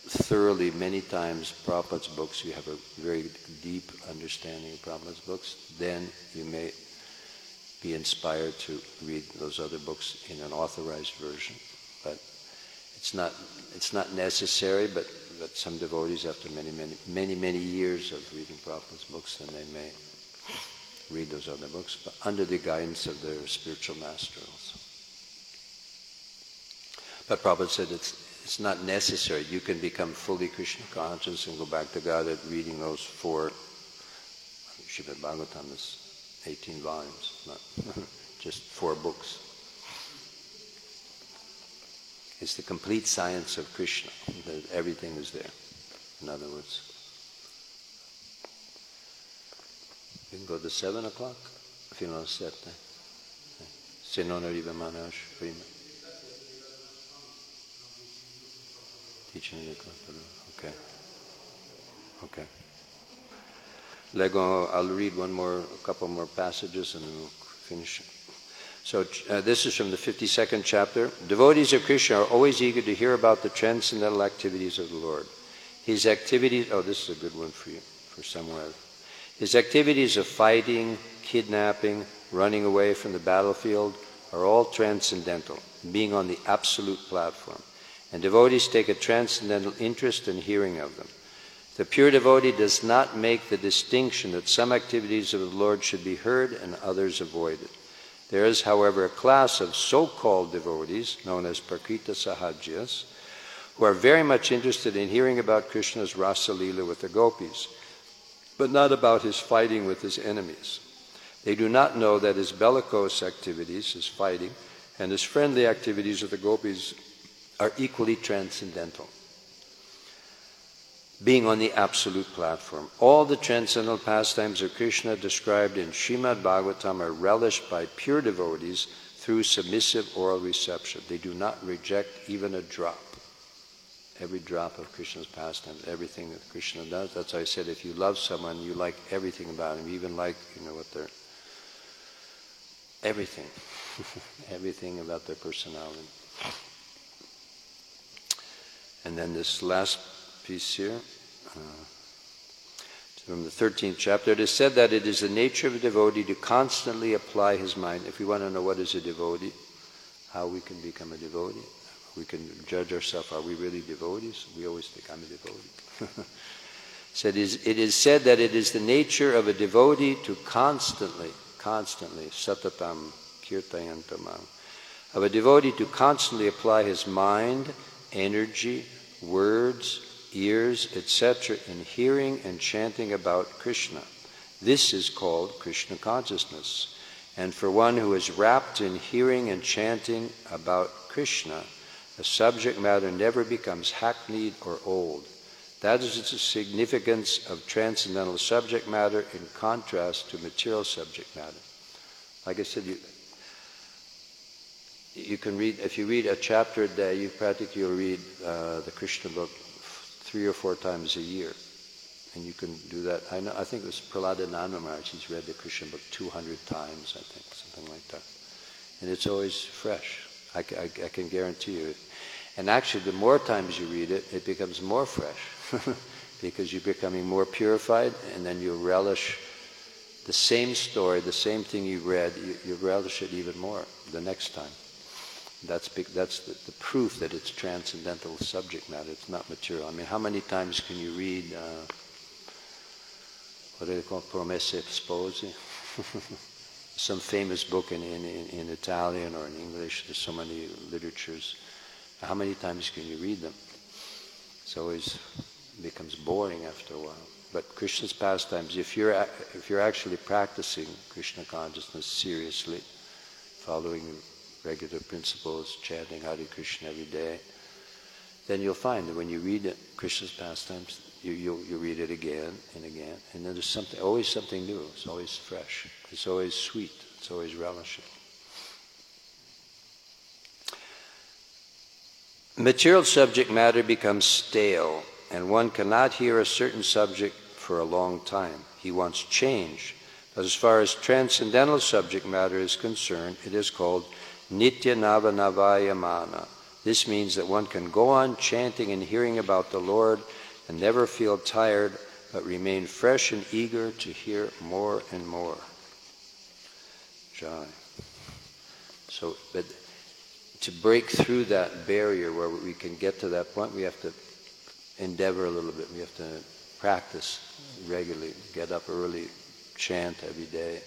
thoroughly many times Prabhupada's books, you have a very deep understanding of Prabhupada's books, then you may be inspired to read those other books in an authorized version. But it's not, it's not necessary, but, but some devotees, after many, many, many, many years of reading Prabhupada's books, then they may read those other books, but under the guidance of their spiritual master also. But Prabhupada said it's, it's not necessary. You can become fully Krishna conscious and go back to God at reading those four. Srimad Bhagavatam is 18 volumes, not <laughs> just four books. It's the complete science of Krishna. Everything is there, in other words. You can go to 7 o'clock fino alle 7. Se non arriva Manoj prima. Dici Okay. Okay. Lego, I'll read one more, a couple more passages and then we'll finish. So uh, this is from the 52nd chapter. Devotees of Krishna are always eager to hear about the transcendental activities of the Lord. His activities, oh, this is a good one for you, for someone. His activities of fighting, kidnapping, running away from the battlefield are all transcendental, being on the absolute platform. And devotees take a transcendental interest in hearing of them. The pure devotee does not make the distinction that some activities of the Lord should be heard and others avoided. There is, however, a class of so called devotees, known as Prakrita Sahajiyas, who are very much interested in hearing about Krishna's Rasa Lila with the gopis, but not about his fighting with his enemies. They do not know that his bellicose activities, his fighting, and his friendly activities with the gopis are equally transcendental being on the absolute platform. All the transcendental pastimes of Krishna described in Srimad Bhagavatam are relished by pure devotees through submissive oral reception. They do not reject even a drop. Every drop of Krishna's pastimes, everything that Krishna does. That's why I said if you love someone, you like everything about him, you even like, you know, what their everything. <laughs> everything about their personality. And then this last piece here. Uh, from the 13th chapter, it is said that it is the nature of a devotee to constantly apply his mind. If we want to know what is a devotee, how we can become a devotee, we can judge ourselves, are we really devotees? We always think, I'm a devotee. <laughs> said it is, it is said that it is the nature of a devotee to constantly, constantly, satatam kirtayanto mam, of a devotee to constantly apply his mind, energy, words, ears, etc., in hearing and chanting about Krishna. This is called Krishna consciousness. And for one who is wrapped in hearing and chanting about Krishna, the subject matter never becomes hackneyed or old. That is the significance of transcendental subject matter in contrast to material subject matter. Like I said, you, you can read, if you read a chapter a day, you practically will read uh, the Krishna book three or four times a year. And you can do that. I, know, I think it was Prahladananda Maharaj, he's read the Krishna book 200 times, I think, something like that. And it's always fresh. I, I, I can guarantee you. And actually, the more times you read it, it becomes more fresh <laughs> because you're becoming more purified and then you relish the same story, the same thing you read, you, you relish it even more the next time. That's, that's the, the, proof that it's transcendental subject matter. It's not material. I mean, how many times can you read, uh, what do they call Promessi Sposi? <laughs> Some famous book in, in, in Italian or in English. There's so many literatures. How many times can you read them? It always becomes boring after a while. But Krishna's pastimes, if you're, if you're actually practicing Krishna consciousness seriously, following regular principles, chanting Hare Krishna every day, then you'll find that when you read it, Krishna's pastimes, you, you, you read it again and again, and then there's something, always something new. It's always fresh. It's always sweet. It's always relishing. Material subject matter becomes stale, and one cannot hear a certain subject for a long time. He wants change. But as far as transcendental subject matter is concerned, it is called Nitya Navanavayamana. This means that one can go on chanting and hearing about the Lord and never feel tired, but remain fresh and eager to hear more and more. Jai. So, but to break through that barrier where we can get to that point, we have to endeavor a little bit. We have to practice regularly, get up early, chant every day,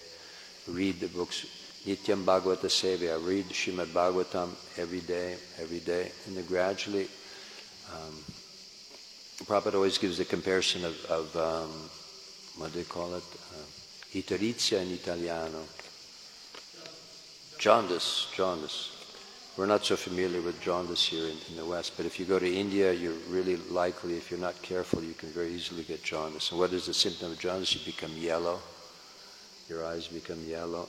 read the books Nityam Bhagavata Sevaya. I read Shrimad Bhagavatam every day, every day, and then gradually, um, Prabhupada always gives the comparison of, of um, what do they call it? Uh, Itterizia in Italiano. Jaundice, jaundice. We're not so familiar with jaundice here in, in, the West, but if you go to India, you're really likely, if you're not careful, you can very easily get jaundice. And what is the symptom of jaundice? You become yellow. Your eyes become yellow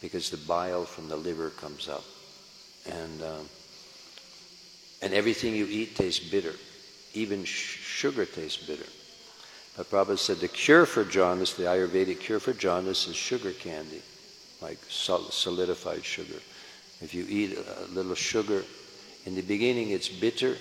because the bile from the liver comes up. And, um, and everything you eat tastes bitter. Even sh- sugar tastes bitter. But Prabhupada said the cure for jaundice, the Ayurvedic cure for jaundice is sugar candy, like solidified sugar. If you eat a little sugar, in the beginning it's bitter,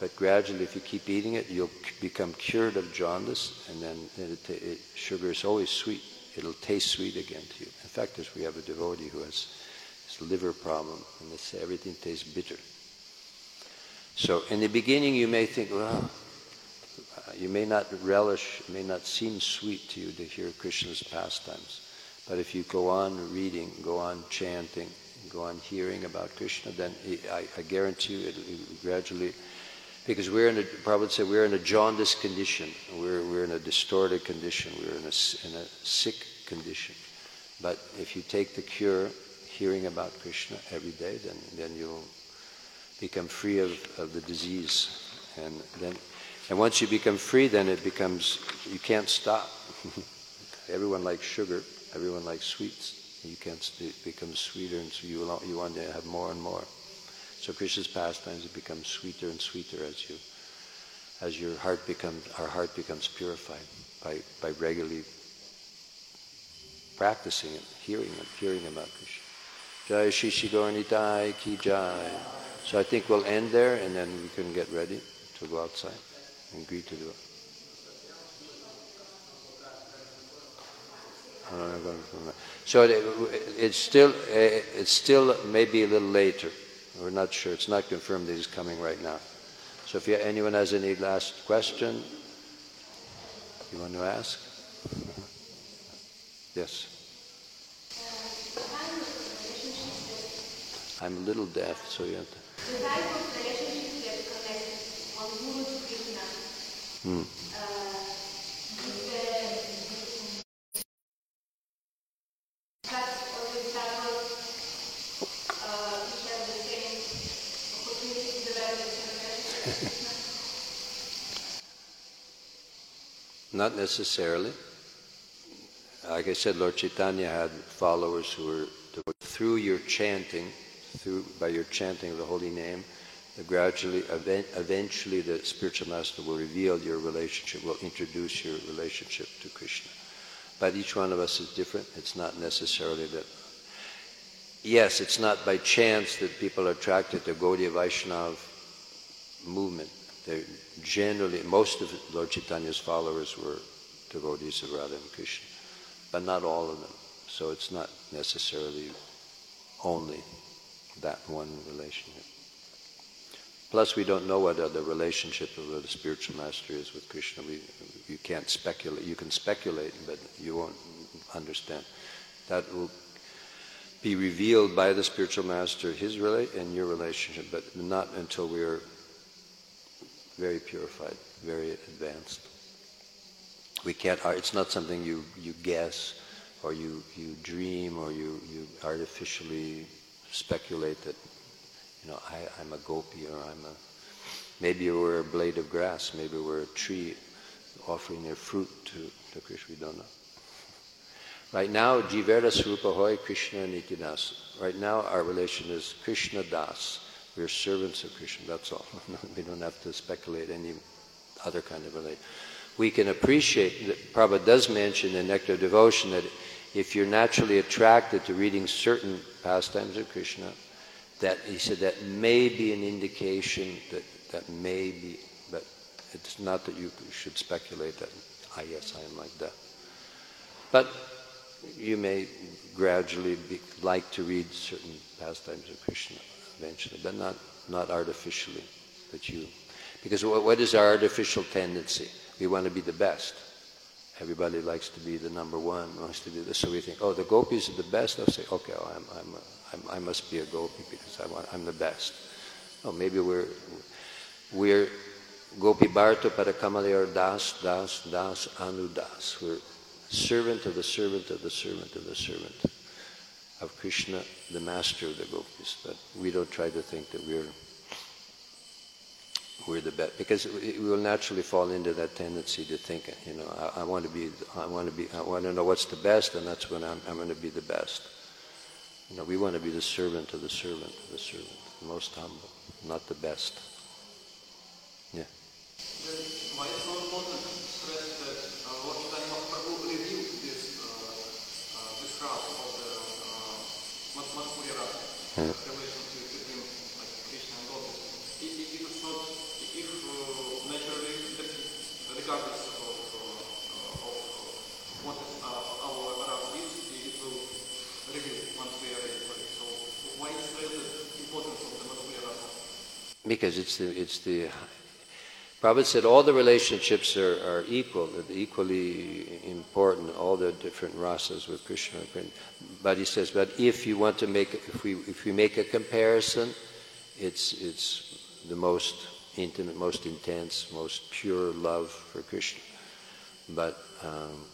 but gradually if you keep eating it, you'll become cured of jaundice, and then it, it, sugar is always sweet. It'll taste sweet again to you. In fact, we have a devotee who has this liver problem, and they say everything tastes bitter. So in the beginning you may think, well, you may not relish, it may not seem sweet to you to hear Krishna's pastimes. But if you go on reading, go on chanting, go on hearing about Krishna, then I, I guarantee you it, it gradually, because we're in a, Prabhupada said we're in a jaundiced condition, we're, we're in a distorted condition, we're in a, in a sick condition. But if you take the cure, hearing about Krishna every day, then, then you'll become free of, of the disease. And then, and once you become free, then it becomes, you can't stop. <laughs> Everyone likes sugar, everyone likes sweets you can it becomes sweeter and so you, you want to have more and more. So Krishna's pastimes it becomes sweeter and sweeter as you as your heart becomes our heart becomes purified by, by regularly practicing it, hearing it, hearing about Krishna. Jai Shishi Gauranitai Ki Jai. So I think we'll end there and then we can get ready to go outside and greet to do So it's still, it's still maybe a little later. We're not sure. It's not confirmed that he's coming right now. So if anyone has any last question, you want to ask? yes. I'm a little deaf, so you have to. Hmm. Not necessarily. Like I said, Lord Chaitanya had followers who were through your chanting, through by your chanting of the holy name, gradually, eventually, the spiritual master will reveal your relationship, will introduce your relationship to Krishna. But each one of us is different. It's not necessarily that. Yes, it's not by chance that people are attracted to Gaudiya Vaishnava movement. They're generally, most of Lord Chaitanya's followers were devotees of Radha and Krishna, but not all of them. So it's not necessarily only that one relationship. Plus, we don't know what the relationship of the spiritual master is with Krishna. We, you can't speculate. You can speculate, but you won't understand. That will be revealed by the spiritual master, his rela- and your relationship, but not until we are very purified, very advanced. We can't, uh, it's not something you, you guess or you, you dream or you, you artificially speculate that, you know, I, I'm a gopi or I'm a, maybe we're a blade of grass, maybe we're a tree offering their fruit to, to Krishna, we don't know. Right now, Jivera Swarupa Hoy Krishna Nityadas. Right now, our relation is Krishna Das. We're servants of Krishna, that's all. <laughs> we don't have to speculate any other kind of relation. We can appreciate, that Prabhupada does mention in Nectar Devotion that if you're naturally attracted to reading certain pastimes of Krishna, that he said that may be an indication that that may be, but it's not that you should speculate that, ah yes, I am like that. But you may gradually be, like to read certain pastimes of Krishna eventually, but not, not artificially. But you, because what, what is our artificial tendency? We want to be the best. Everybody likes to be the number one, wants to do this. So we think, oh, the gopis are the best. I'll say, okay, well, I'm, I'm, I'm, i must be a gopi because I want, I'm the best. Oh, maybe we're, we're gopi bharto kamalayar das, das, das, anu das. We're servant of the servant of the servant of the servant of Krishna, the master of the gopis. But we don't try to think that we're we're the best because we will naturally fall into that tendency to think, you know, I, I want to be, I want to be, I want to know what's the best, and that's when I'm, I'm going to be the best. You know, we want to be the servant of the servant of the servant, the most humble, not the best. Yeah. Because it's the, it's the, Prabhupada said all the relationships are, are equal, they're equally important, all the different rasas with Krishna. But he says, but if you want to make, if we, if we make a comparison, it's, it's the most intimate, most intense, most pure love for Krishna. But um,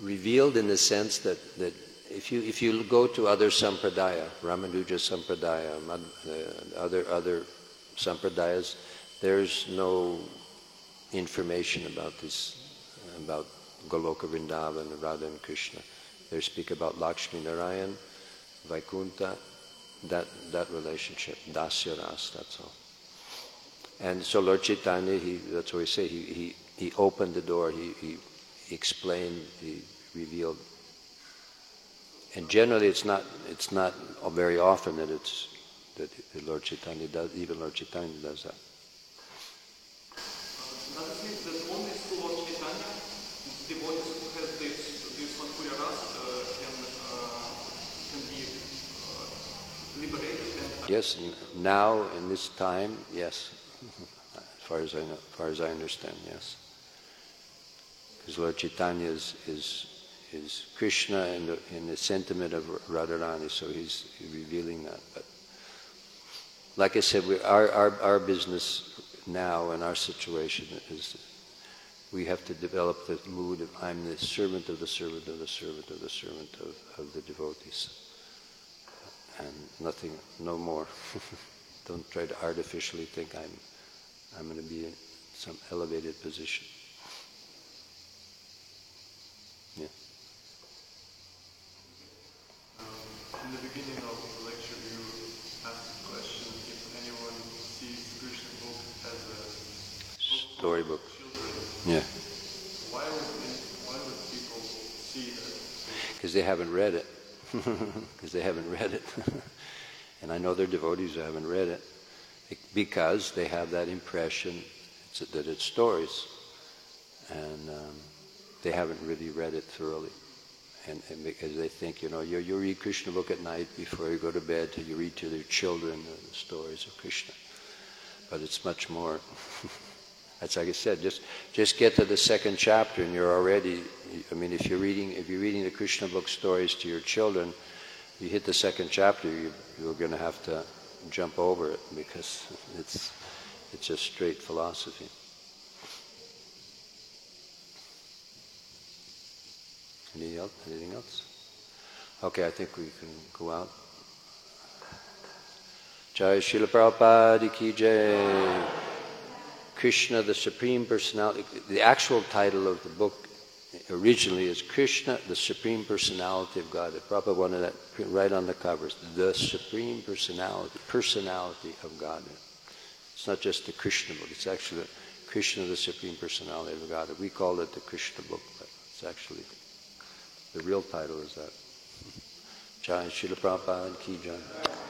revealed in the sense that, that if you if you go to other sampradaya, Ramanuja sampradaya, uh, other other sampradayas, there's no information about this about Goloka Vrindavan, Radha and Krishna. They speak about Lakshmi Narayan, Vaikuntha, that that relationship, Dasya Ras, that's all. And so Lord Chaitanya, he, that's what we say, he, he, he opened the door, he, he explained, he revealed. And generally it's not, it's not very often that it's, that Lord Chaitanya does, even Lord Chaitanya does that. Does only Lord Chaitanya, devotees who have this, this Madhurya Ras can, can be liberated Yes, now in this time, yes. As far as I know, as far as I understand, yes. Because Lord Chaitanya is, is, is Krishna in the, in the sentiment of Radharani, so he's revealing that. But like I said, we, our, our, our business now and our situation is we have to develop the mood of I'm the servant of the servant of the servant of the servant of, of the devotees and nothing, no more. <laughs> Don't try to artificially think I'm, I'm going to be in some elevated position. Yeah. Um, in the beginning of the lecture, you asked the question if anyone sees Krishna book as a Storybook. children. Yeah. Why would why would people see that? Because they haven't read it. <laughs> Because they haven't read it. <laughs> and I know they're devotees who haven't read it. Because they have that impression that it's stories. And um, they haven't really read it thoroughly. And, and because they think, you know, you, you read Krishna book at night before you go to bed, you read to their children the stories of Krishna. But it's much more. <laughs> That's like I said. Just just get to the second chapter, and you're already. I mean, if you're reading if you're reading the Krishna book stories to your children, you hit the second chapter, you, you're going to have to jump over it because it's it's just straight philosophy. Anything else? Anything else? Okay, I think we can go out. Jai Srila Prabhupada ki jai. Krishna, the Supreme Personality. The actual title of the book originally is Krishna, the Supreme Personality of God. The Prabhupada wanted that right on the covers. The Supreme Personality, Personality of God. It's not just the Krishna book. It's actually Krishna, the Supreme Personality of God. We call it the Krishna book, but it's actually the real title is that. Jai Srila Prabhupada ki jai.